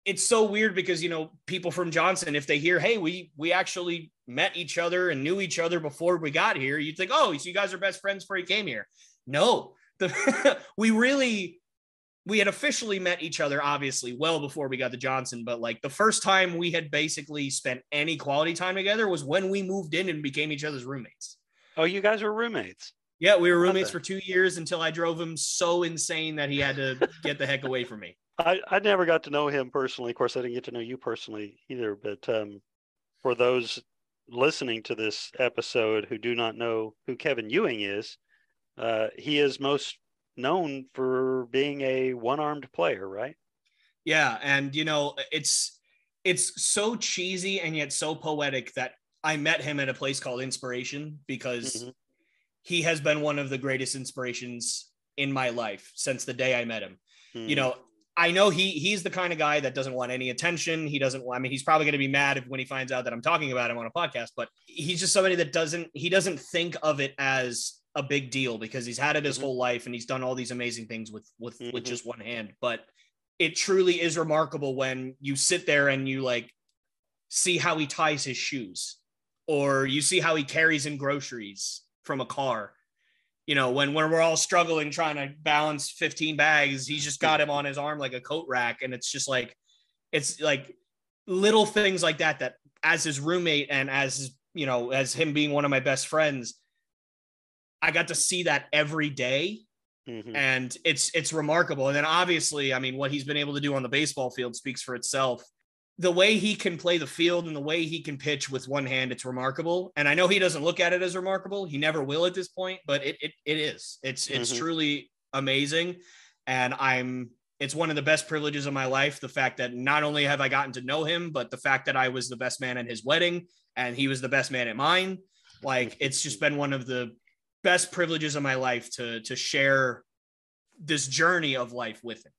[SPEAKER 2] it's so weird because you know people from Johnson, if they hear, hey, we we actually met each other and knew each other before we got here, you'd think, oh, so you guys are best friends before you came here. No, the we really we had officially met each other obviously well before we got to Johnson, but like the first time we had basically spent any quality time together was when we moved in and became each other's roommates.
[SPEAKER 1] Oh, you guys were roommates.
[SPEAKER 2] Yeah, we were roommates for two years until I drove him so insane that he had to get the heck away from me.
[SPEAKER 1] I, I never got to know him personally. Of course, I didn't get to know you personally either. But um, for those listening to this episode who do not know who Kevin Ewing is, uh, he is most known for being a one-armed player, right?
[SPEAKER 2] Yeah, and you know, it's it's so cheesy and yet so poetic that I met him at a place called Inspiration because
[SPEAKER 1] Mhm.
[SPEAKER 2] he has been one of the greatest inspirations in my life since the day I met him.
[SPEAKER 1] Mm.
[SPEAKER 2] You know, I know he he's the kind of guy that doesn't want any attention. He doesn't I mean he's probably going to be mad if when he finds out that I'm talking about him on a podcast, but he's just somebody that doesn't he doesn't think of it as a big deal because he's had it his
[SPEAKER 1] Mhm.
[SPEAKER 2] whole life and he's done all these amazing things with with with
[SPEAKER 1] Mhm.
[SPEAKER 2] just one hand, but it truly is remarkable when you sit there and you like see how he ties his shoes or you see how he carries in groceries from a car you know when when we're all struggling trying to balance 15 bags he's just got him on his arm like a coat rack and it's just like it's like little things like that that as his roommate and as his, you know as him being one of my best friends i got to see that every day
[SPEAKER 1] Mhm.
[SPEAKER 2] and it's it's remarkable. And then obviously, I mean, what he's been able to do on the baseball field speaks for itself. The way he can play the field and the way he can pitch with one hand, it's remarkable. And I know he doesn't look at it as remarkable. He never will at this point, but it it, it is. It's it's
[SPEAKER 1] Mhm.
[SPEAKER 2] truly amazing. And I'm it's one of the best privileges of my life. The fact that not only have I gotten to know him, but the fact that I was the best man at his wedding and he was the best man at mine. Like it's just been one of the best privileges of my life to to share this journey of life with him.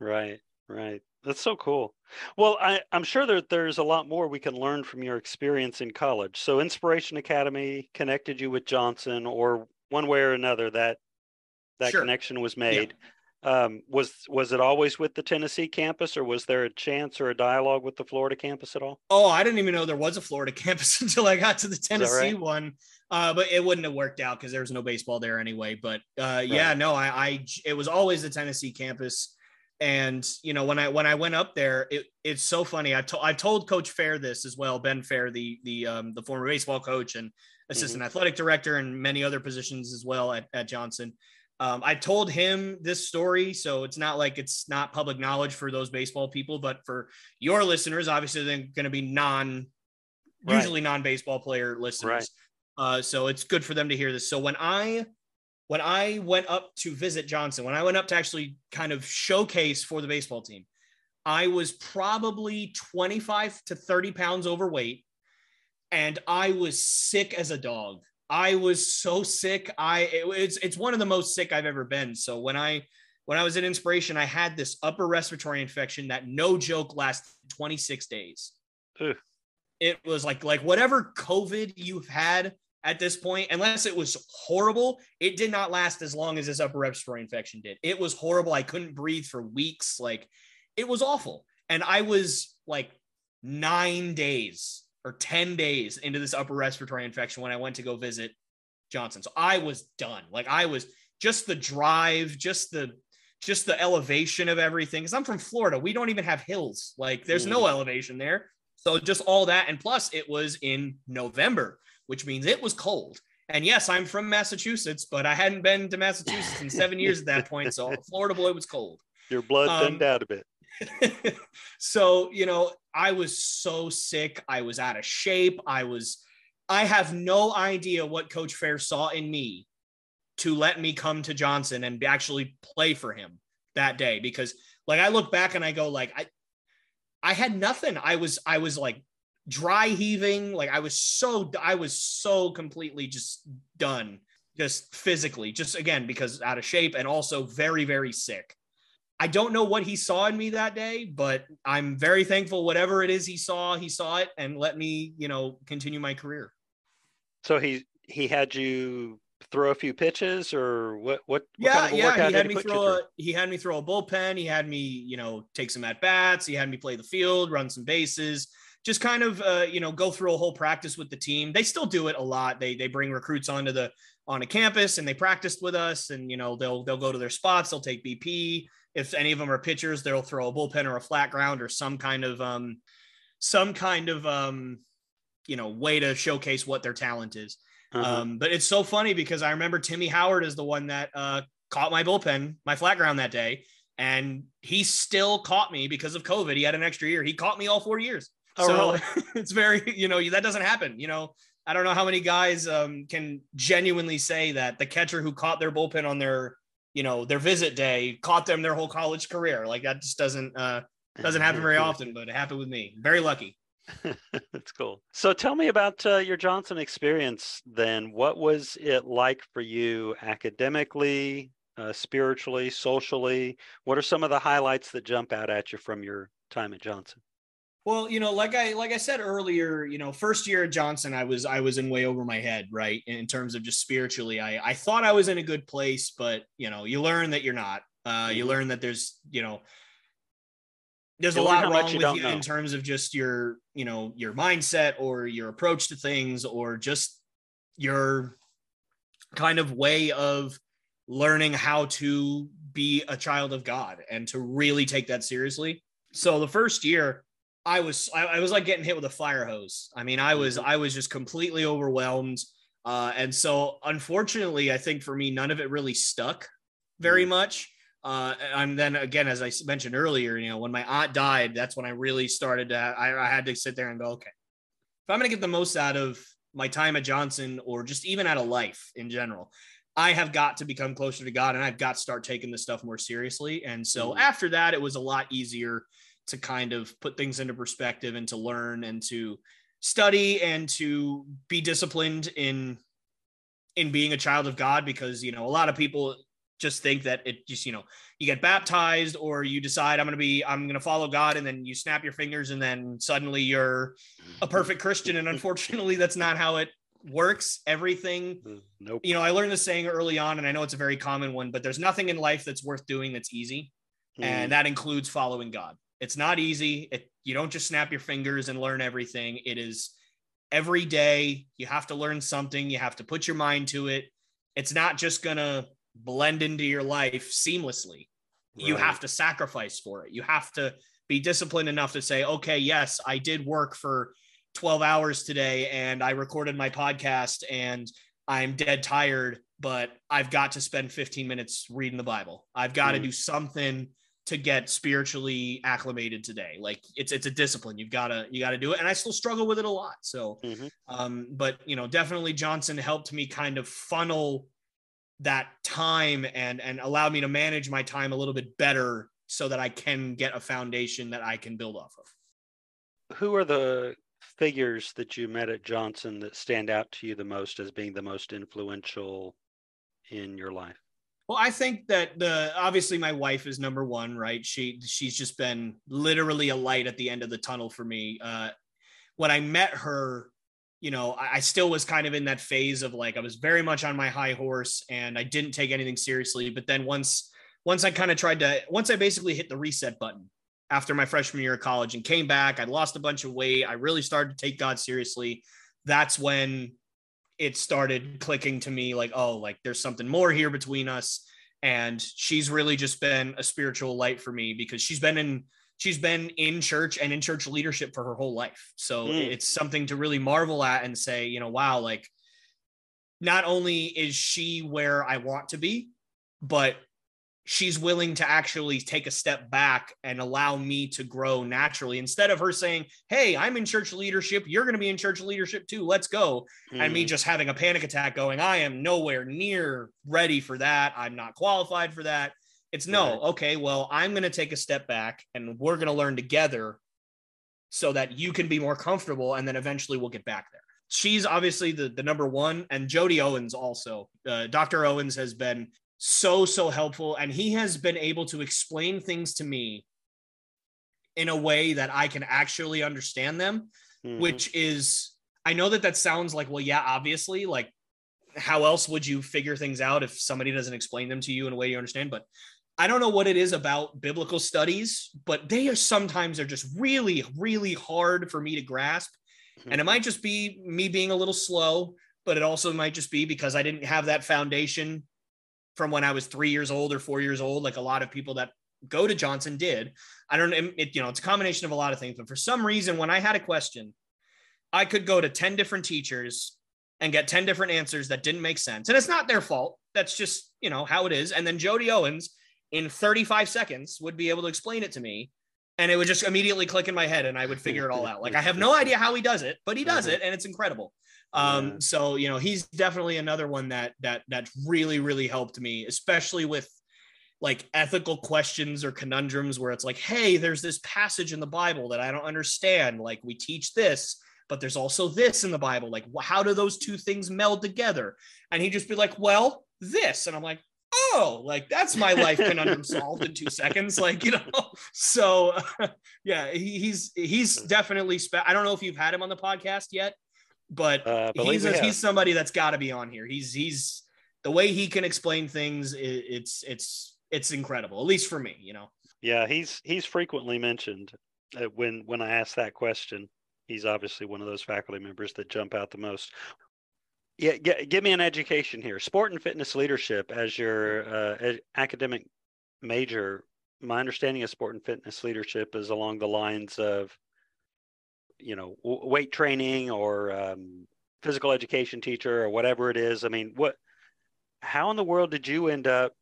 [SPEAKER 1] Right, right. That's so cool. Well, I, I'm sure that there's a lot more we can learn from your experience in college. So, Inspiration Academy connected you with Johnson, or one way or another that that
[SPEAKER 2] Sure.
[SPEAKER 1] connection was made. Um, was was it always with the Tennessee campus, or was there a chance or a dialogue with the Florida campus at all?
[SPEAKER 2] Oh, I didn't even know there was a Florida campus until I got to the Tennessee
[SPEAKER 1] right?
[SPEAKER 2] one. Uh, but it wouldn't have worked out because there was no baseball there anyway. But uh, yeah, no, I, I it was always the Tennessee campus. And you know when I when I went up there, it, it's so funny. I told I told Coach Fair this as well, Ben Fair, the the um, the former baseball coach and assistant athletic director, and many other positions as well at, at Johnson. Um, I told him this story, so it's not like it's not public knowledge for those baseball people, but for your listeners, obviously they're going to be non,
[SPEAKER 1] Right.
[SPEAKER 2] usually non-baseball player listeners. Uh, so it's good for them to hear this. So when I when I went up to visit Johnson, when I went up to actually kind of showcase for the baseball team, I was probably 25 to 30 pounds overweight, and I was sick as a dog. I was so sick. I it, it's it's one of the most sick I've ever been. So when I when I was at Inspiration, I had this upper respiratory infection that no joke lasted 26 days.
[SPEAKER 1] Ugh.
[SPEAKER 2] It was like like whatever COVID you've had at this point, unless it was horrible, it did not last as long as this upper respiratory infection did. It was horrible. I couldn't breathe for weeks. Like it was awful. And I was like nine days or 10 days into this upper respiratory infection when I went to go visit Johnson. So I was done. Like I was just the drive, just the just the elevation of everything. Because I'm from Florida. We don't even have hills. Like there's no elevation there. So just all that. And plus it was in November, which means it was cold. And yes, I'm from Massachusetts, but I hadn't been to Massachusetts in seven years at that point. So Florida boy was cold.
[SPEAKER 1] Your blood
[SPEAKER 2] Um,
[SPEAKER 1] thinned out a bit.
[SPEAKER 2] so, you know, I was so sick. I was out of shape. I was, I have no idea what Coach Fair saw in me to let me come to Johnson and actually play for him that day. Because, like, I look back and I go, like, I, I had nothing. I was, I was like dry heaving. Like, I was so, I was so completely just done, just physically, just again, because out of shape and also very, very sick. I don't know what he saw in me that day, but I'm very thankful. Whatever it is he saw, he saw it and let me, you know, continue my career.
[SPEAKER 1] So he he had you throw a few pitches, or what? What? what
[SPEAKER 2] yeah,
[SPEAKER 1] kind of
[SPEAKER 2] yeah. He had me throw a he had me throw a bullpen. He had me, you know, take some at bats. He had me play the field, run some bases. Just kind of, uh, you know, go through a whole practice with the team. They still do it a lot. They they bring recruits onto the on a campus and they practiced with us. And you know, they'll they'll go to their spots. They'll take BP. If any of them are pitchers, they'll throw a bullpen or a flat ground or some kind of um, some kind of um, you know, way to showcase what their talent is.
[SPEAKER 1] Uh-huh.
[SPEAKER 2] Um, but it's so funny because I remember Timmy Howard is the one that uh, caught my bullpen, my flat ground that day, and he still caught me because of COVID. He had an extra year. He caught me all four years.
[SPEAKER 1] Oh,
[SPEAKER 2] so
[SPEAKER 1] really?
[SPEAKER 2] it's very, you know, that doesn't happen. You know, I don't know how many guys um, can genuinely say that the catcher who caught their bullpen on their, you know, their visit day caught them their whole college career. Like that just doesn't uh, doesn't happen very often, but it happened with me. Very lucky.
[SPEAKER 1] That's cool. So tell me about uh, your Johnson experience then. What was it like for you academically, uh, spiritually, socially? What are some of the highlights that jump out at you from your time at Johnson?
[SPEAKER 2] Well, you know, like I like I said earlier, you know, first year at Johnson, I was I was in way over my head, right? In terms of just spiritually, I I thought I was in a good place, but you know, you learn that you're not. Uh, you
[SPEAKER 1] Mhm.
[SPEAKER 2] learn that there's, you know, there's
[SPEAKER 1] You
[SPEAKER 2] a lot wrong
[SPEAKER 1] you
[SPEAKER 2] with you
[SPEAKER 1] know.
[SPEAKER 2] in terms of just your, you know, your mindset or your approach to things or just your kind of way of learning how to be a child of God and to really take that seriously. So the first year, I was I, I was like getting hit with a fire hose. I mean, I was
[SPEAKER 1] Mhm.
[SPEAKER 2] I was just completely overwhelmed. Uh, and so unfortunately, I think for me, none of it really stuck very
[SPEAKER 1] Mm.
[SPEAKER 2] much. Uh, and then again, as I mentioned earlier, you know, when my aunt died, that's when I really started to, I, I had to sit there and go, okay, if I'm going to get the most out of my time at Johnson or just even out of life in general, I have got to become closer to God and I've got to start taking this stuff more seriously. And so
[SPEAKER 1] Mhm.
[SPEAKER 2] after that, it was a lot easier to kind of put things into perspective and to learn and to study and to be disciplined in in being a child of God because you know a lot of people just think that it just you know you get baptized or you decide I'm going to be I'm going to follow God and then you snap your fingers and then suddenly you're a perfect Christian and unfortunately that's not how it works everything
[SPEAKER 1] Mm, Nope.
[SPEAKER 2] you know I learned this saying early on and I know it's a very common one but there's nothing in life that's worth doing that's easy
[SPEAKER 1] Mm.
[SPEAKER 2] and that includes following God. It's not easy. It, you don't just snap your fingers and learn everything. It is every day. You have to learn something. You have to put your mind to it. It's not just gonna blend into your life seamlessly. You have to sacrifice for it. You have to be disciplined enough to say, okay, yes, I did work for 12 hours today and I recorded my podcast and I'm dead tired, but I've got to spend 15 minutes reading the Bible. I've got to
[SPEAKER 1] Mm.
[SPEAKER 2] do something to get spiritually acclimated today. Like it's it's a discipline. You've got to you got to do it. And I still struggle with it a lot. So
[SPEAKER 1] Mhm.
[SPEAKER 2] um, but you know, definitely Johnson helped me kind of funnel that time and and allow me to manage my time a little bit better so that I can get a foundation that I can build off of.
[SPEAKER 1] Who are the figures that you met at Johnson that stand out to you the most as being the most influential in your life?
[SPEAKER 2] Well, I think that the obviously my wife is number one, right? She she's just been literally a light at the end of the tunnel for me. Uh, when I met her, you know, I, I still was kind of in that phase of like I was very much on my high horse and I didn't take anything seriously. But then once once I kind of tried to once I basically hit the reset button after my freshman year of college and came back, I lost a bunch of weight. I really started to take God seriously. That's when it started clicking to me like, oh, like there's something more here between us. And she's really just been a spiritual light for me because she's been in she's been in church and in church leadership for her whole life. So
[SPEAKER 1] Mm.
[SPEAKER 2] it's something to really marvel at and say, you know, wow, like not only is she where I want to be, but she's willing to actually take a step back and allow me to grow naturally instead of her saying, Hey, I'm in church leadership. You're going to be in church leadership too. Let's go. And me
[SPEAKER 1] Mm,
[SPEAKER 2] just having a panic attack going, I am nowhere near ready for that. I'm not qualified for that. It's no,
[SPEAKER 1] Right.
[SPEAKER 2] okay, well, I'm going to take a step back and we're going to learn together so that you can be more comfortable. And then eventually we'll get back there. She's obviously the, the number one, and Jody Owens also. Uh, Dr. Owens has been so so helpful and he has been able to explain things to me in a way that I can actually understand them, mm-hmm. which is I know that that sounds like well yeah obviously like how else would you figure things out if somebody doesn't explain them to you in a way you understand but I don't know what it is about biblical studies, but they are sometimes are just really, really hard for me to grasp. And it mm-hmm. might just be me being a little slow, but it also might just be because I didn't have that foundation from when I was three years old or four years old, like a lot of people that go to Johnson did. I don't know, it, you know, it's a combination of a lot of things, but for some reason, when I had a question, I could go to 10 different teachers and get 10 different answers that didn't make sense. And it's not their fault. That's just, you know, how it is. And then Jody Owens in 35 seconds would be able to explain it to me and it would just immediately click in my head and I would figure it all out. Like I have no idea how he does it, but he does mm-hmm. it and it's incredible. Um, yeah. so you know, he's definitely another one that that that really really helped me, especially with like ethical questions or conundrums where it's like, hey, there's this passage in the Bible that I don't understand. Like we teach this, but there's also this in the Bible. Like, how do those two things meld together? And he'd just be like, well, this. And I'm like, oh, like that's my life conundrum solved in two seconds. Like, you know, so yeah, he, he's he's definitely. Spe- I don't know if you've had him on the podcast yet, but uh, he's a, he's somebody that's got to be on here. He's he's the way he can explain things. It's it's it's incredible, at least for me. You know.
[SPEAKER 1] Yeah, he's he's frequently mentioned uh, when when I ask that question. He's obviously one of those faculty members that jump out the most. Yeah, give me an education here. Sport and fitness leadership as your uh, ed- academic major. My understanding of sport and fitness leadership is along the lines of, you know, w- weight training or um, physical education teacher or whatever it is. I mean, what? How in the world did you end up?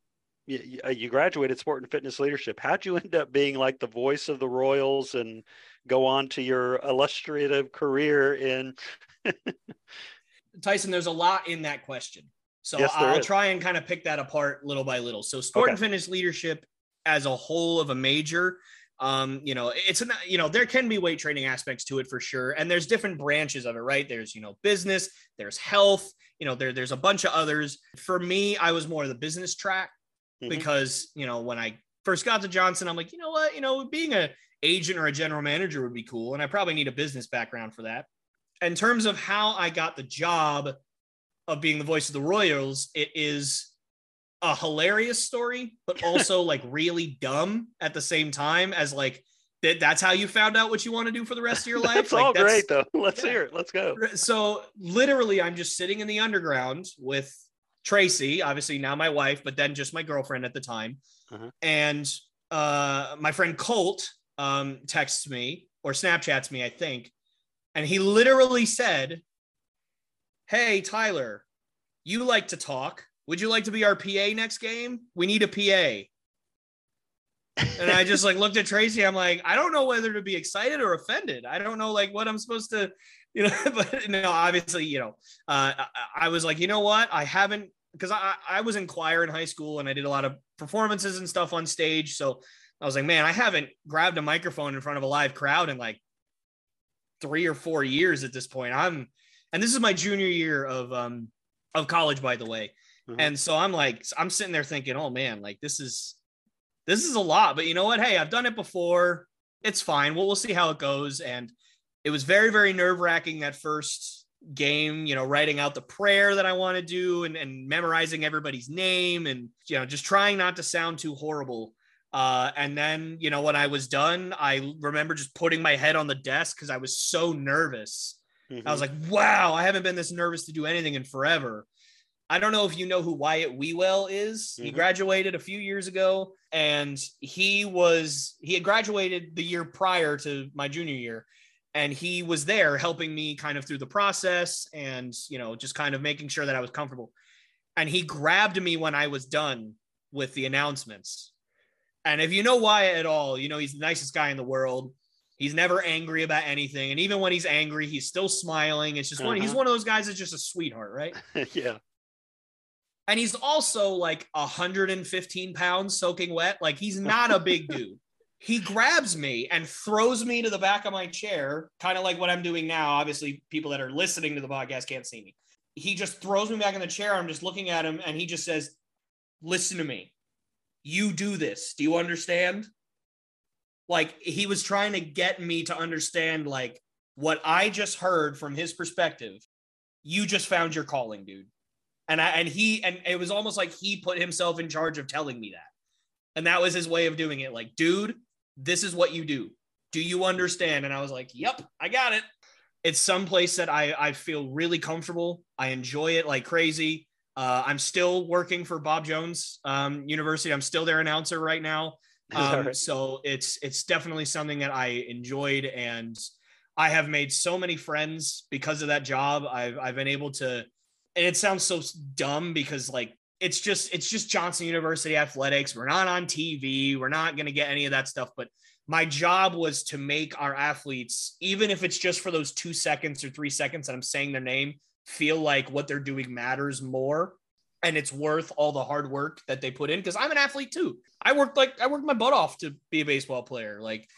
[SPEAKER 1] You, uh, you graduated sport and fitness leadership. How'd you end up being like the voice of the Royals and go on to your illustrative career in
[SPEAKER 2] Tyson, there's a lot in that question. So yes, I'll is. try and kind of pick that apart little by little. So sport okay. and fitness leadership as a whole of a major, um, you know, it's an, you know, there can be weight training aspects to it for sure. And there's different branches of it, right? There's, you know, business, there's health, you know, there, there's a bunch of others. For me, I was more the business track mm-hmm. because, you know, when I first got to Johnson, I'm like, you know what, you know, being a agent or a general manager would be cool. And I probably need a business background for that in terms of how I got the job of being the voice of the Royals, it is a hilarious story, but also like really dumb at the same time as like that that's how you found out what you want to do for the rest of your life.
[SPEAKER 1] that's
[SPEAKER 2] like,
[SPEAKER 1] all that's, great though. Let's yeah. hear it. Let's go.
[SPEAKER 2] So literally I'm just sitting in the underground with Tracy, obviously now my wife, but then just my girlfriend at the time. Uh-huh. And uh, my friend Colt um, texts me or Snapchats me, I think, and he literally said, Hey, Tyler, you like to talk. Would you like to be our PA next game? We need a PA. and I just like looked at Tracy. I'm like, I don't know whether to be excited or offended. I don't know like what I'm supposed to, you know, but no, obviously, you know, uh, I, I was like, you know what? I haven't because I, I was in choir in high school and I did a lot of performances and stuff on stage. So I was like, man, I haven't grabbed a microphone in front of a live crowd in like three or four years at this point. I'm, and this is my junior year of um of college, by the way. Mm-hmm. And so I'm like, I'm sitting there thinking, oh man, like this is this is a lot. But you know what? Hey, I've done it before. It's fine. Well, we'll see how it goes. And it was very, very nerve wracking that first game, you know, writing out the prayer that I want to do and, and memorizing everybody's name and, you know, just trying not to sound too horrible. Uh, and then, you know, when I was done, I remember just putting my head on the desk because I was so nervous. Mm-hmm. I was like, wow, I haven't been this nervous to do anything in forever. I don't know if you know who Wyatt Wewell is. Mm-hmm. He graduated a few years ago and he was, he had graduated the year prior to my junior year. And he was there helping me kind of through the process and, you know, just kind of making sure that I was comfortable. And he grabbed me when I was done with the announcements and if you know Wyatt at all, you know he's the nicest guy in the world. He's never angry about anything, and even when he's angry, he's still smiling. It's just uh-huh. one. He's uh-huh. one of those guys that's just a sweetheart, right?
[SPEAKER 1] yeah.
[SPEAKER 2] And he's also like 115 pounds soaking wet. Like he's not a big dude. He grabs me and throws me to the back of my chair, kind of like what I'm doing now. Obviously, people that are listening to the podcast can't see me. He just throws me back in the chair. I'm just looking at him, and he just says, listen to me. You do this. Do you understand? Like he was trying to get me to understand like what I just heard from his perspective. You just found your calling, dude. And I and he and it was almost like he put himself in charge of telling me that. And that was his way of doing it. Like, dude, this is what you do. Do you understand? And I was like, Yep, I got it. It's some place that I I feel really comfortable. I enjoy it like crazy. Uh, I'm still working for Bob Jones um, University. I'm still their announcer right now. Um, right? So it's it's definitely something that I enjoyed, and I have made so many friends because of that job. I've I've been able to, and it sounds so dumb because like it's just it's just Johnson University athletics. We're not on TV. We're not going to get any of that stuff. But my job was to make our athletes, even if it's just for those two seconds or three seconds that I'm saying their name, feel like what they're doing matters more and it's worth all the hard work that they put in because I'm an athlete too. I worked like I worked my butt off to be a baseball player. Like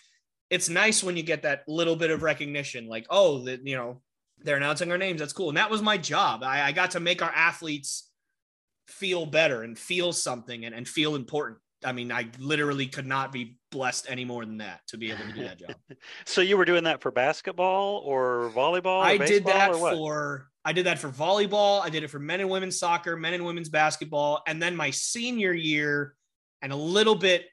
[SPEAKER 2] it's nice when you get that little bit of recognition, like, oh, that you know, they're announcing our names. That's cool. And that was my job. I, I got to make our athletes feel better and feel something and, and feel important. I mean, I literally could not be blessed any more than that to be able to do that job.
[SPEAKER 1] so you were doing that for basketball or volleyball? Or
[SPEAKER 2] I did that for I did that for volleyball. I did it for men and women's soccer, men and women's basketball, and then my senior year and a little bit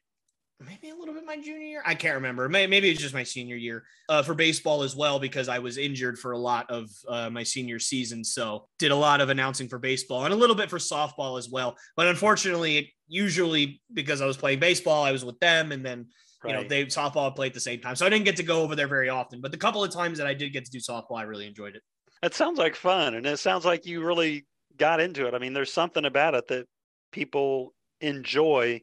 [SPEAKER 2] maybe a little bit my junior year. I can't remember. Maybe it's just my senior year uh, for baseball as well because I was injured for a lot of uh, my senior season. So did a lot of announcing for baseball and a little bit for softball as well. But unfortunately, it usually because I was playing baseball, I was with them, and then you know they softball played at the same time. So I didn't get to go over there very often. But the couple of times that I did get to do softball, I really enjoyed it.
[SPEAKER 1] It sounds like fun, and it sounds like you really got into it. I mean, there's something about it that people enjoy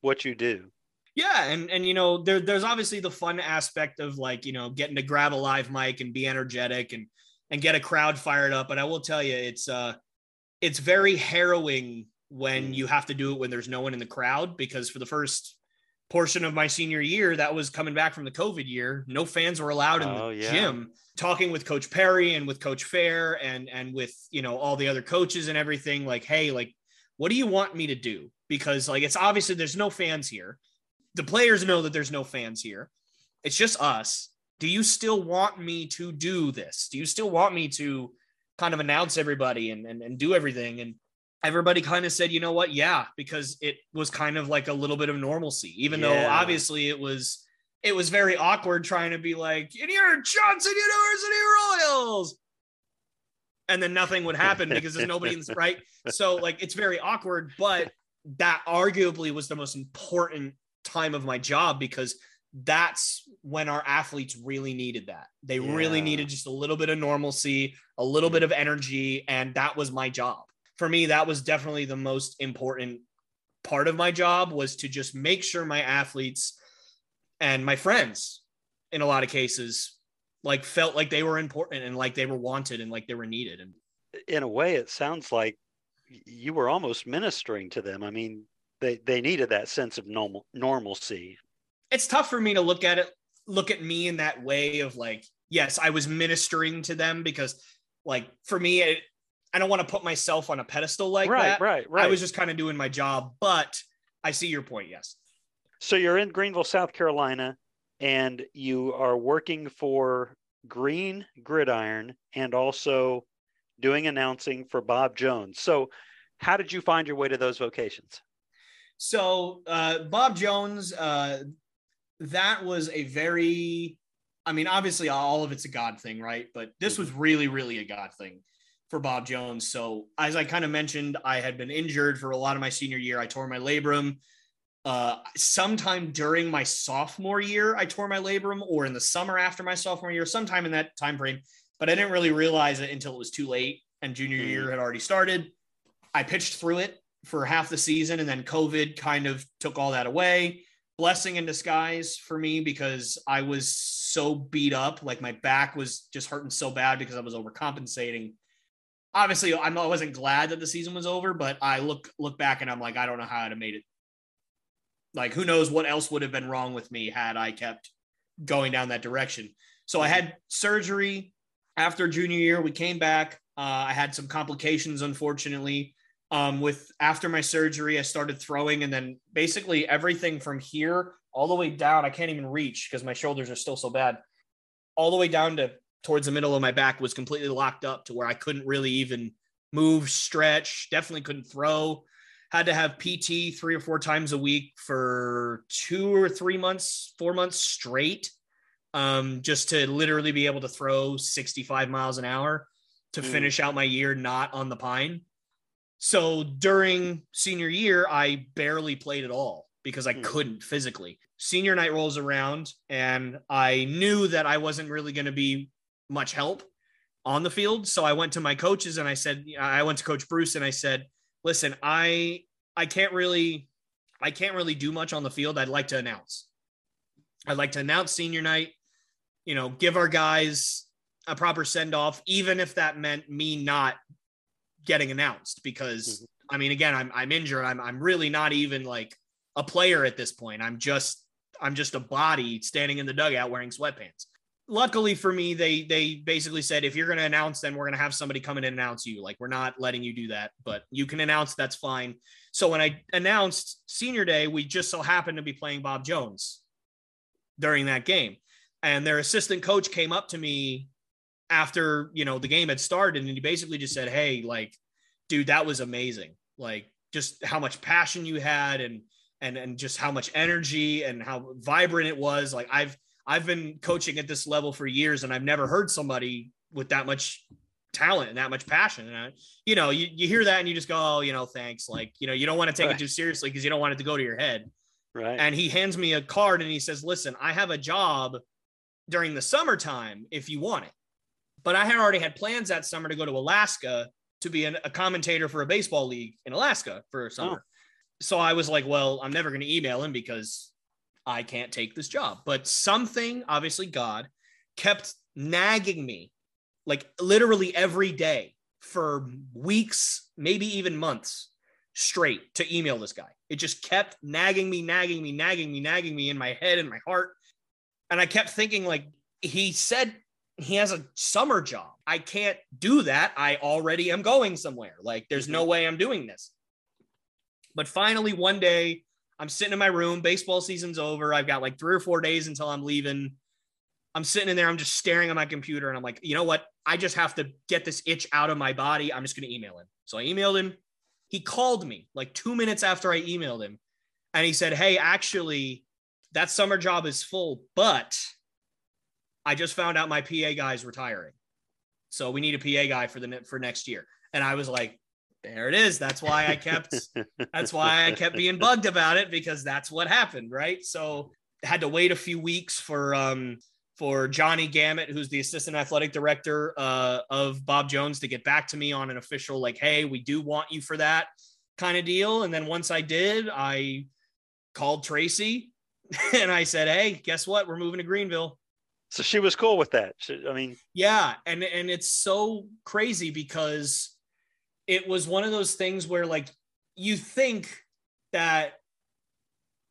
[SPEAKER 1] what you do.
[SPEAKER 2] Yeah, and and you know, there there's obviously the fun aspect of like you know getting to grab a live mic and be energetic and and get a crowd fired up. But I will tell you, it's uh, it's very harrowing when mm. you have to do it when there's no one in the crowd because for the first portion of my senior year, that was coming back from the COVID year. No fans were allowed in oh, the yeah. gym. Talking with Coach Perry and with Coach Fair and and with you know all the other coaches and everything, like, hey, like, what do you want me to do? Because like it's obviously there's no fans here the players know that there's no fans here. It's just us. Do you still want me to do this? Do you still want me to kind of announce everybody and, and, and do everything? And everybody kind of said, you know what? Yeah, because it was kind of like a little bit of normalcy, even yeah. though obviously it was it was very awkward trying to be like, in your Johnson University Royals. And then nothing would happen because there's nobody in this right. So like it's very awkward, but that arguably was the most important time of my job because that's when our athletes really needed that. They yeah. really needed just a little bit of normalcy, a little bit of energy, and that was my job. For me, that was definitely the most important part of my job was to just make sure my athletes and my friends in a lot of cases like felt like they were important and like they were wanted and like they were needed and
[SPEAKER 1] in a way it sounds like you were almost ministering to them i mean they they needed that sense of normal normalcy.
[SPEAKER 2] It's tough for me to look at it, look at me in that way of like, yes, I was ministering to them because, like, for me, it, I don't want to put myself on a pedestal like
[SPEAKER 1] right,
[SPEAKER 2] that.
[SPEAKER 1] Right, right,
[SPEAKER 2] I was just kind of doing my job, but I see your point. Yes.
[SPEAKER 1] So you're in Greenville, South Carolina, and you are working for Green Gridiron and also doing announcing for Bob Jones. So, how did you find your way to those vocations?
[SPEAKER 2] So uh, Bob Jones, uh, that was a very, I mean, obviously all of it's a God thing, right? But this was really, really a God thing for Bob Jones. So as I kind of mentioned, I had been injured for a lot of my senior year. I tore my labrum. Uh, sometime during my sophomore year, I tore my labrum, or in the summer after my sophomore year, sometime in that time frame. But I didn't really realize it until it was too late, and junior mm. year had already started. I pitched through it for half the season, and then COVID kind of took all that away. Blessing in disguise for me because I was so beat up, like my back was just hurting so bad because I was overcompensating. Obviously, I wasn't glad that the season was over, but I look look back and I'm like, I don't know how I'd have made it. Like, who knows what else would have been wrong with me had I kept going down that direction. So I had surgery after junior year. We came back. Uh, I had some complications, unfortunately Um, with after my surgery, I started throwing, and then basically everything from here all the way down, I can't even reach because my shoulders are still so bad. All the way down to towards the middle of my back was completely locked up to where I couldn't really even move, stretch, definitely couldn't throw. Had to have PT three or four times a week for two or three months, four months straight, um, just to literally be able to throw 65 miles an hour to mm. finish out my year not on the pine. So during senior year, I barely played at all because I mm. couldn't physically. Senior night rolls around, and I knew that I wasn't really going to be much help on the field. So I went to my coaches and I said, I went to Coach Bruce and I said, listen, I I can't really I can't really do much on the field. I'd like to announce. I'd like to announce senior night, you know, give our guys a proper send off, even if that meant me not getting announced. Because mm-hmm. I mean, again, I'm I'm injured. I'm I'm really not even like a player at this point. I'm just I'm just a body standing in the dugout wearing sweatpants. Luckily for me, they they basically said if you're going to announce, then we're going to have somebody come in and announce you. Like we're not letting you do that, but you can announce. That's fine. So when I announced senior day, we just so happened to be playing Bob Jones during that game, and their assistant coach came up to me after you know the game had started and he basically just said hey like dude that was amazing. Like just how much passion you had and and and just how much energy and how vibrant it was. Like i've i've been coaching at this level for years and i've never heard somebody with that much talent and that much passion. And I, you know you, you hear that and you just go oh you know thanks. Like you know you don't want to take right. it too seriously because you don't want it to go to your head.
[SPEAKER 1] Right.
[SPEAKER 2] And he hands me a card and he says listen i have a job during the summertime if you want it but I had already had plans that summer to go to Alaska to be an, a commentator for a baseball league in Alaska for a summer. Oh. So I was like, well, I'm never going to email him because I can't take this job. But something, obviously, God kept nagging me like literally every day for weeks, maybe even months straight to email this guy. It just kept nagging me, nagging me, nagging me, nagging me in my head and my heart. And I kept thinking, like, he said he has a summer job. I can't do that. I already am going somewhere. Like, there's no mm-hmm. way I'm doing this. But finally, one day, I'm sitting in my room. Baseball season's over. I've got like three or four days until I'm leaving. I'm sitting in there. I'm just staring at my computer and I'm like, you know what? I just have to get this itch out of my body. I'm just going to email him. So I emailed him. He called me like two minutes after I emailed him. And he said, Hey, actually, that summer job is full, but I just found out my PA guy's retiring. So we need a PA guy for the for next year. And I was like, there it is. That's why I kept that's why I kept being bugged about it because that's what happened, right? So had to wait a few weeks for um for Johnny Gamet, who's the assistant athletic director uh, of Bob Jones, to get back to me on an official, like, hey, we do want you for that kind of deal. And then once I did, I called Tracy and I said, hey, guess what? We're moving to Greenville.
[SPEAKER 1] So she was cool with that. She, I mean,
[SPEAKER 2] yeah, and and it's so crazy because it was one of those things where like you think that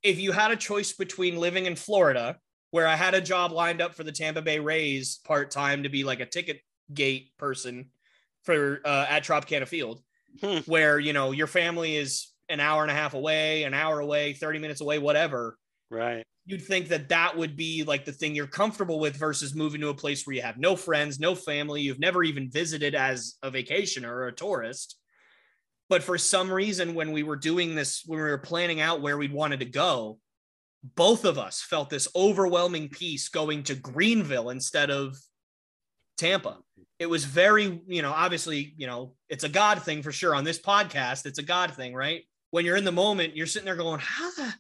[SPEAKER 2] if you had a choice between living in Florida, where I had a job lined up for the Tampa Bay Rays part time to be like a ticket gate person for uh, at Tropicana Field, hmm. where you know your family is an hour and a half away, an hour away, thirty minutes away, whatever.
[SPEAKER 1] Right
[SPEAKER 2] you'd think that that would be like the thing you're comfortable with versus moving to a place where you have no friends, no family, you've never even visited as a vacationer or a tourist. But for some reason, when we were doing this, when we were planning out where we wanted to go, both of us felt this overwhelming peace going to Greenville instead of Tampa. It was very, you know, obviously, you know, it's a God thing for sure. On this podcast, it's a God thing, right? When you're in the moment, you're sitting there going, how the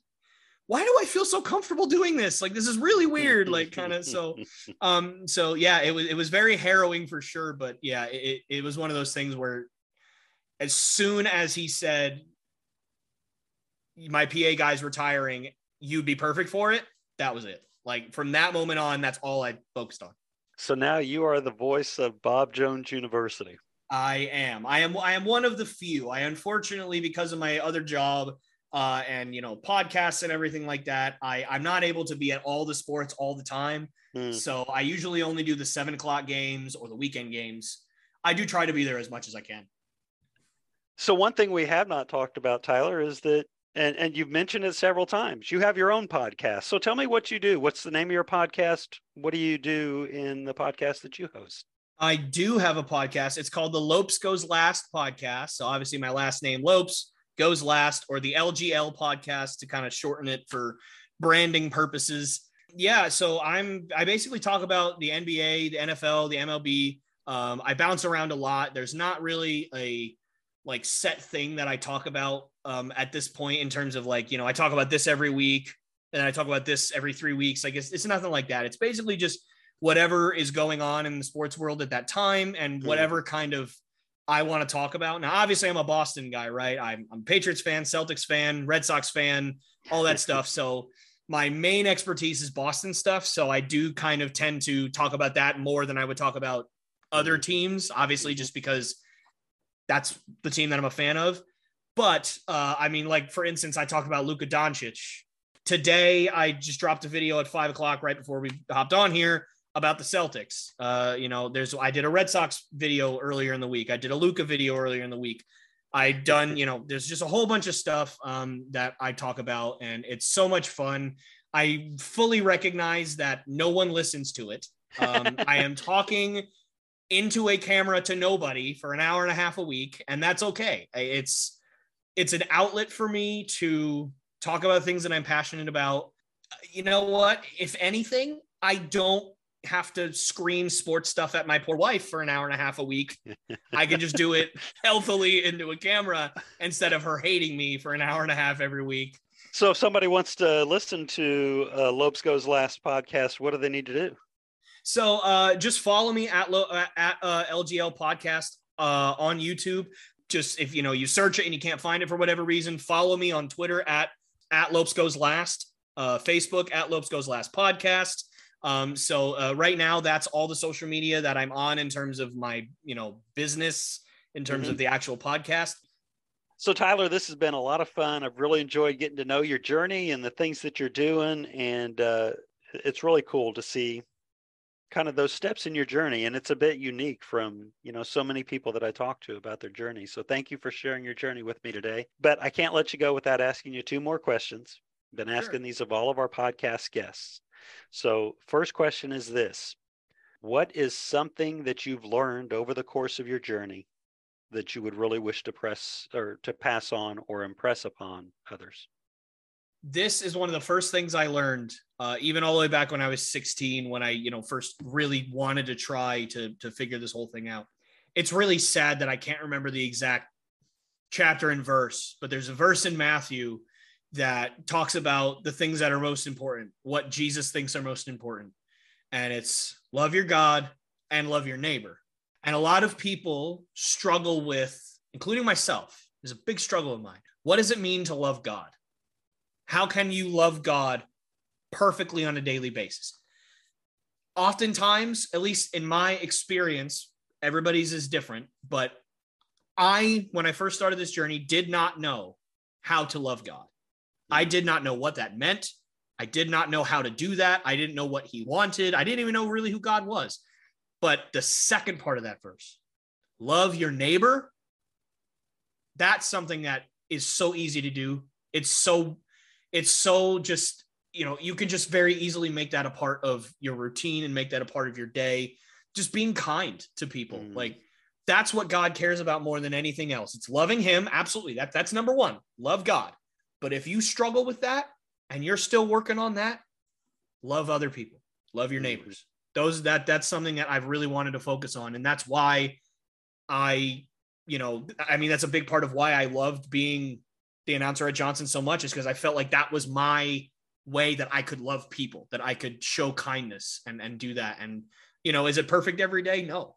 [SPEAKER 2] why do I feel so comfortable doing this? Like this is really weird. Like kind of so um so yeah, it was it was very harrowing for sure. But yeah, it, it was one of those things where as soon as he said my PA guy's retiring, you'd be perfect for it, that was it. Like from that moment on, that's all I focused on.
[SPEAKER 1] So now you are the voice of Bob Jones University.
[SPEAKER 2] I am. I am I am one of the few. I unfortunately because of my other job uh, and you know podcasts and everything like that. I I'm not able to be at all the sports all the time, mm. so I usually only do the seven o'clock games or the weekend games. I do try to be there as much as I can.
[SPEAKER 1] So one thing we have not talked about, Tyler, is that and and you've mentioned it several times. You have your own podcast. So tell me what you do. What's the name of your podcast? What do you do in the podcast that you host?
[SPEAKER 2] I do have a podcast. It's called the Lopes Goes Last podcast. So obviously my last name Lopes goes last or the LGL podcast to kind of shorten it for branding purposes. Yeah, so I'm I basically talk about the NBA, the NFL, the MLB. Um, I bounce around a lot. There's not really a like set thing that I talk about um, at this point in terms of like, you know, I talk about this every week and I talk about this every three weeks. Like it's, it's nothing like that. It's basically just whatever is going on in the sports world at that time and hmm. whatever kind of I want to talk about. Now, obviously, I'm a Boston guy, right? I'm, I'm Patriots fan, Celtics fan, Red Sox fan, all that stuff. So my main expertise is Boston stuff. So I do kind of tend to talk about that more than I would talk about other teams, obviously, just because that's the team that I'm a fan of. But uh, I mean, like for instance, I talked about Luka Doncic today. I just dropped a video at five o'clock right before we hopped on here about the Celtics. Uh, you know, there's I did a Red Sox video earlier in the week. I did a Luka video earlier in the week. I done, you know, there's just a whole bunch of stuff um, that I talk about, and it's so much fun. I fully recognize that no one listens to it. Um, I am talking into a camera to nobody for an hour and a half a week and that's okay it's it's an outlet for me to talk about things that i'm passionate about you know what if anything i don't have to scream sports stuff at my poor wife for an hour and a half a week i can just do it healthily into a camera instead of her hating me for an hour and a half every week
[SPEAKER 1] so if somebody wants to listen to uh, lopes goes last podcast what do they need to do
[SPEAKER 2] so uh, just follow me at uh, at uh, LGL podcast uh, on YouTube. Just if you know you search it and you can't find it for whatever reason, follow me on Twitter at at Lopes Goes Last, uh, Facebook at Lopes Goes Last podcast. Um, so uh, right now, that's all the social media that I'm on in terms of my you know business in terms mm-hmm. of the actual podcast.
[SPEAKER 1] So Tyler, this has been a lot of fun. I've really enjoyed getting to know your journey and the things that you're doing, and uh, it's really cool to see kind of those steps in your journey and it's a bit unique from you know so many people that i talk to about their journey so thank you for sharing your journey with me today but i can't let you go without asking you two more questions been asking sure. these of all of our podcast guests so first question is this what is something that you've learned over the course of your journey that you would really wish to press or to pass on or impress upon others
[SPEAKER 2] this is one of the first things I learned, uh, even all the way back when I was 16, when I, you know, first really wanted to try to to figure this whole thing out. It's really sad that I can't remember the exact chapter and verse, but there's a verse in Matthew that talks about the things that are most important, what Jesus thinks are most important. And it's love your God and love your neighbor. And a lot of people struggle with, including myself, is a big struggle of mine. What does it mean to love God? How can you love God perfectly on a daily basis? Oftentimes, at least in my experience, everybody's is different, but I, when I first started this journey, did not know how to love God. I did not know what that meant. I did not know how to do that. I didn't know what he wanted. I didn't even know really who God was. But the second part of that verse, love your neighbor, that's something that is so easy to do. It's so it's so just you know you can just very easily make that a part of your routine and make that a part of your day just being kind to people mm. like that's what god cares about more than anything else it's loving him absolutely that that's number one love god but if you struggle with that and you're still working on that love other people love your mm. neighbors those that that's something that i've really wanted to focus on and that's why i you know i mean that's a big part of why i loved being the announcer at Johnson so much is because I felt like that was my way that I could love people, that I could show kindness and and do that. And you know, is it perfect every day? No.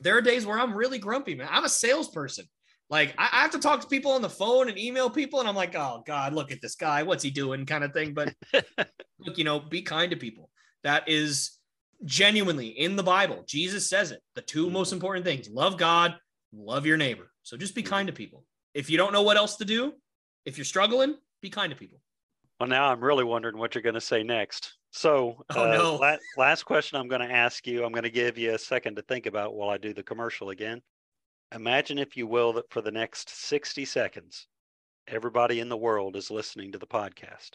[SPEAKER 2] There are days where I'm really grumpy, man. I'm a salesperson. Like I, I have to talk to people on the phone and email people, and I'm like, oh God, look at this guy. What's he doing? Kind of thing. But look, you know, be kind to people. That is genuinely in the Bible. Jesus says it. The two most mm-hmm. important things: love God, love your neighbor. So just be mm-hmm. kind to people if you don't know what else to do, if you're struggling, be kind to people.
[SPEAKER 1] Well, now I'm really wondering what you're going to say next. So,
[SPEAKER 2] oh, uh, no.
[SPEAKER 1] la- last question I'm going to ask you, I'm going to give you a second to think about while I do the commercial again. Imagine, if you will, that for the next 60 seconds, everybody in the world is listening to the podcast.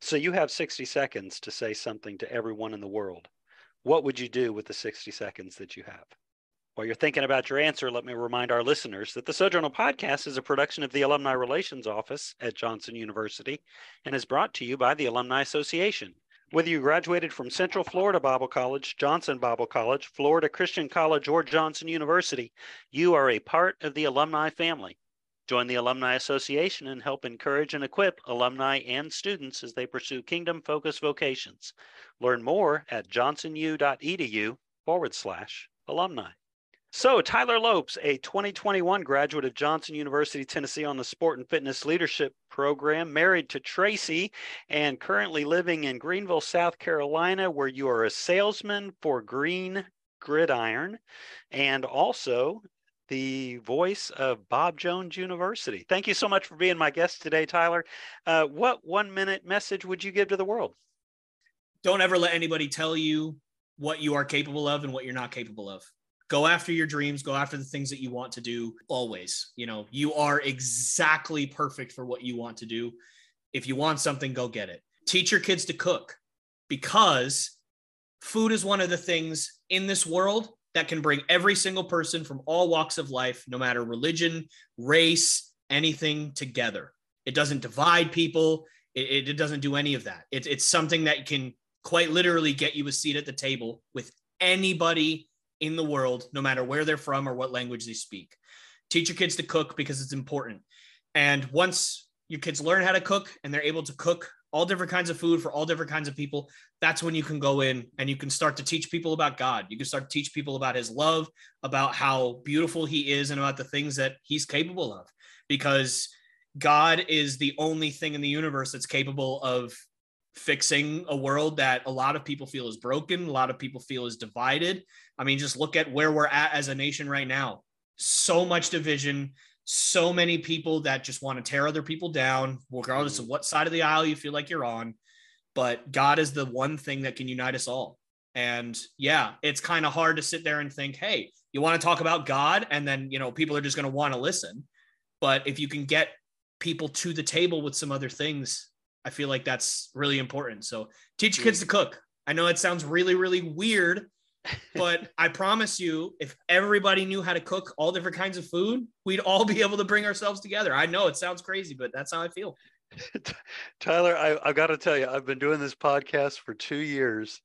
[SPEAKER 1] So you have 60 seconds to say something to everyone in the world. What would you do with the 60 seconds that you have? While you're thinking about your answer, let me remind our listeners that the Sojourner Podcast is a production of the Alumni Relations Office at Johnson University and is brought to you by the Alumni Association. Whether you graduated from Central Florida Bible College, Johnson Bible College, Florida Christian College, or Johnson University, you are a part of the alumni family. Join the Alumni Association and help encourage and equip alumni and students as they pursue kingdom focused vocations. Learn more at johnsonu.edu forward slash alumni. So, Tyler Lopes, a 2021 graduate of Johnson University, Tennessee, on the Sport and Fitness Leadership Program, married to Tracy, and currently living in Greenville, South Carolina, where you are a salesman for Green Gridiron and also the voice of Bob Jones University. Thank you so much for being my guest today, Tyler. Uh, what one minute message would you give to the world?
[SPEAKER 2] Don't ever let anybody tell you what you are capable of and what you're not capable of go after your dreams go after the things that you want to do always. You know you are exactly perfect for what you want to do. If you want something go get it. Teach your kids to cook because food is one of the things in this world that can bring every single person from all walks of life no matter religion race anything together. It doesn't divide people. It, it doesn't do any of that. It, it's something that can quite literally get you a seat at the table with anybody in the world, no matter where they're from or what language they speak. Teach your kids to cook because it's important. And once your kids learn how to cook and they're able to cook all different kinds of food for all different kinds of people, that's when you can go in and you can start to teach people about God. You can start to teach people about his love, about how beautiful he is, and about the things that he's capable of. Because God is the only thing in the universe that's capable of fixing a world that a lot of people feel is broken, a lot of people feel is divided. I mean, just look at where we're at as a nation right now. So much division, so many people that just want to tear other people down, regardless of mm. what side of the aisle you feel like you're on. But God is the one thing that can unite us all. And yeah, it's kind of hard to sit there and think, hey, you want to talk about God, and then, you know, people are just going to want to listen. But if you can get people to the table with some other things, I feel like that's really important. So teach your kids to cook. I know it sounds really, really weird, but I promise you, if everybody knew how to cook all different kinds of food, we'd all be able to bring ourselves together. I know it sounds crazy, but that's how I feel.
[SPEAKER 1] Tyler, I, I've got to tell you, I've been doing this podcast for two years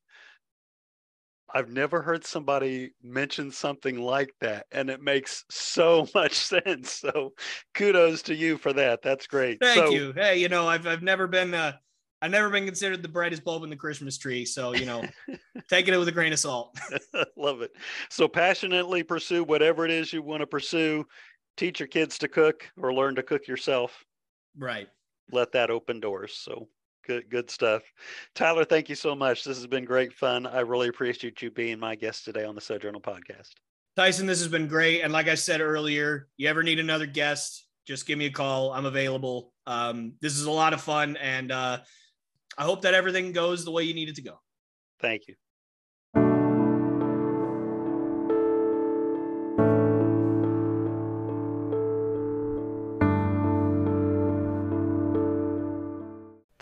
[SPEAKER 1] I've never heard somebody mention something like that, and it makes so much sense. So, kudos to you for that. That's great.
[SPEAKER 2] Thank
[SPEAKER 1] so,
[SPEAKER 2] you. Hey, you know, I've I've never been uh, I've never been considered the brightest bulb in the Christmas tree. So, you know, taking it with a grain of salt.
[SPEAKER 1] Love it. So, passionately pursue whatever it is you want to pursue. Teach your kids to cook or learn to cook yourself.
[SPEAKER 2] Right.
[SPEAKER 1] Let that open doors. So, Good, good stuff. Tyler, thank you so much. This has been great fun. I really appreciate you being my guest today on the Sojourner podcast.
[SPEAKER 2] Tyson, this has been great. And like I said earlier, you ever need another guest, just give me a call. I'm available. Um, this is a lot of fun. And uh, I hope that everything goes the way you need it to go.
[SPEAKER 1] Thank you.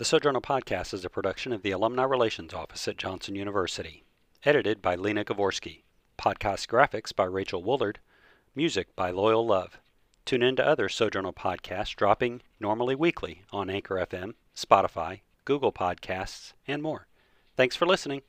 [SPEAKER 1] The Sojourner Podcast is a production of the Alumni Relations Office at Johnson University. Edited by Lena Gavorsky. Podcast graphics by Rachel Woolard. Music by Loyal Love. Tune in to other Sojourner podcasts dropping normally weekly on Anchor FM, Spotify, Google Podcasts, and more. Thanks for listening.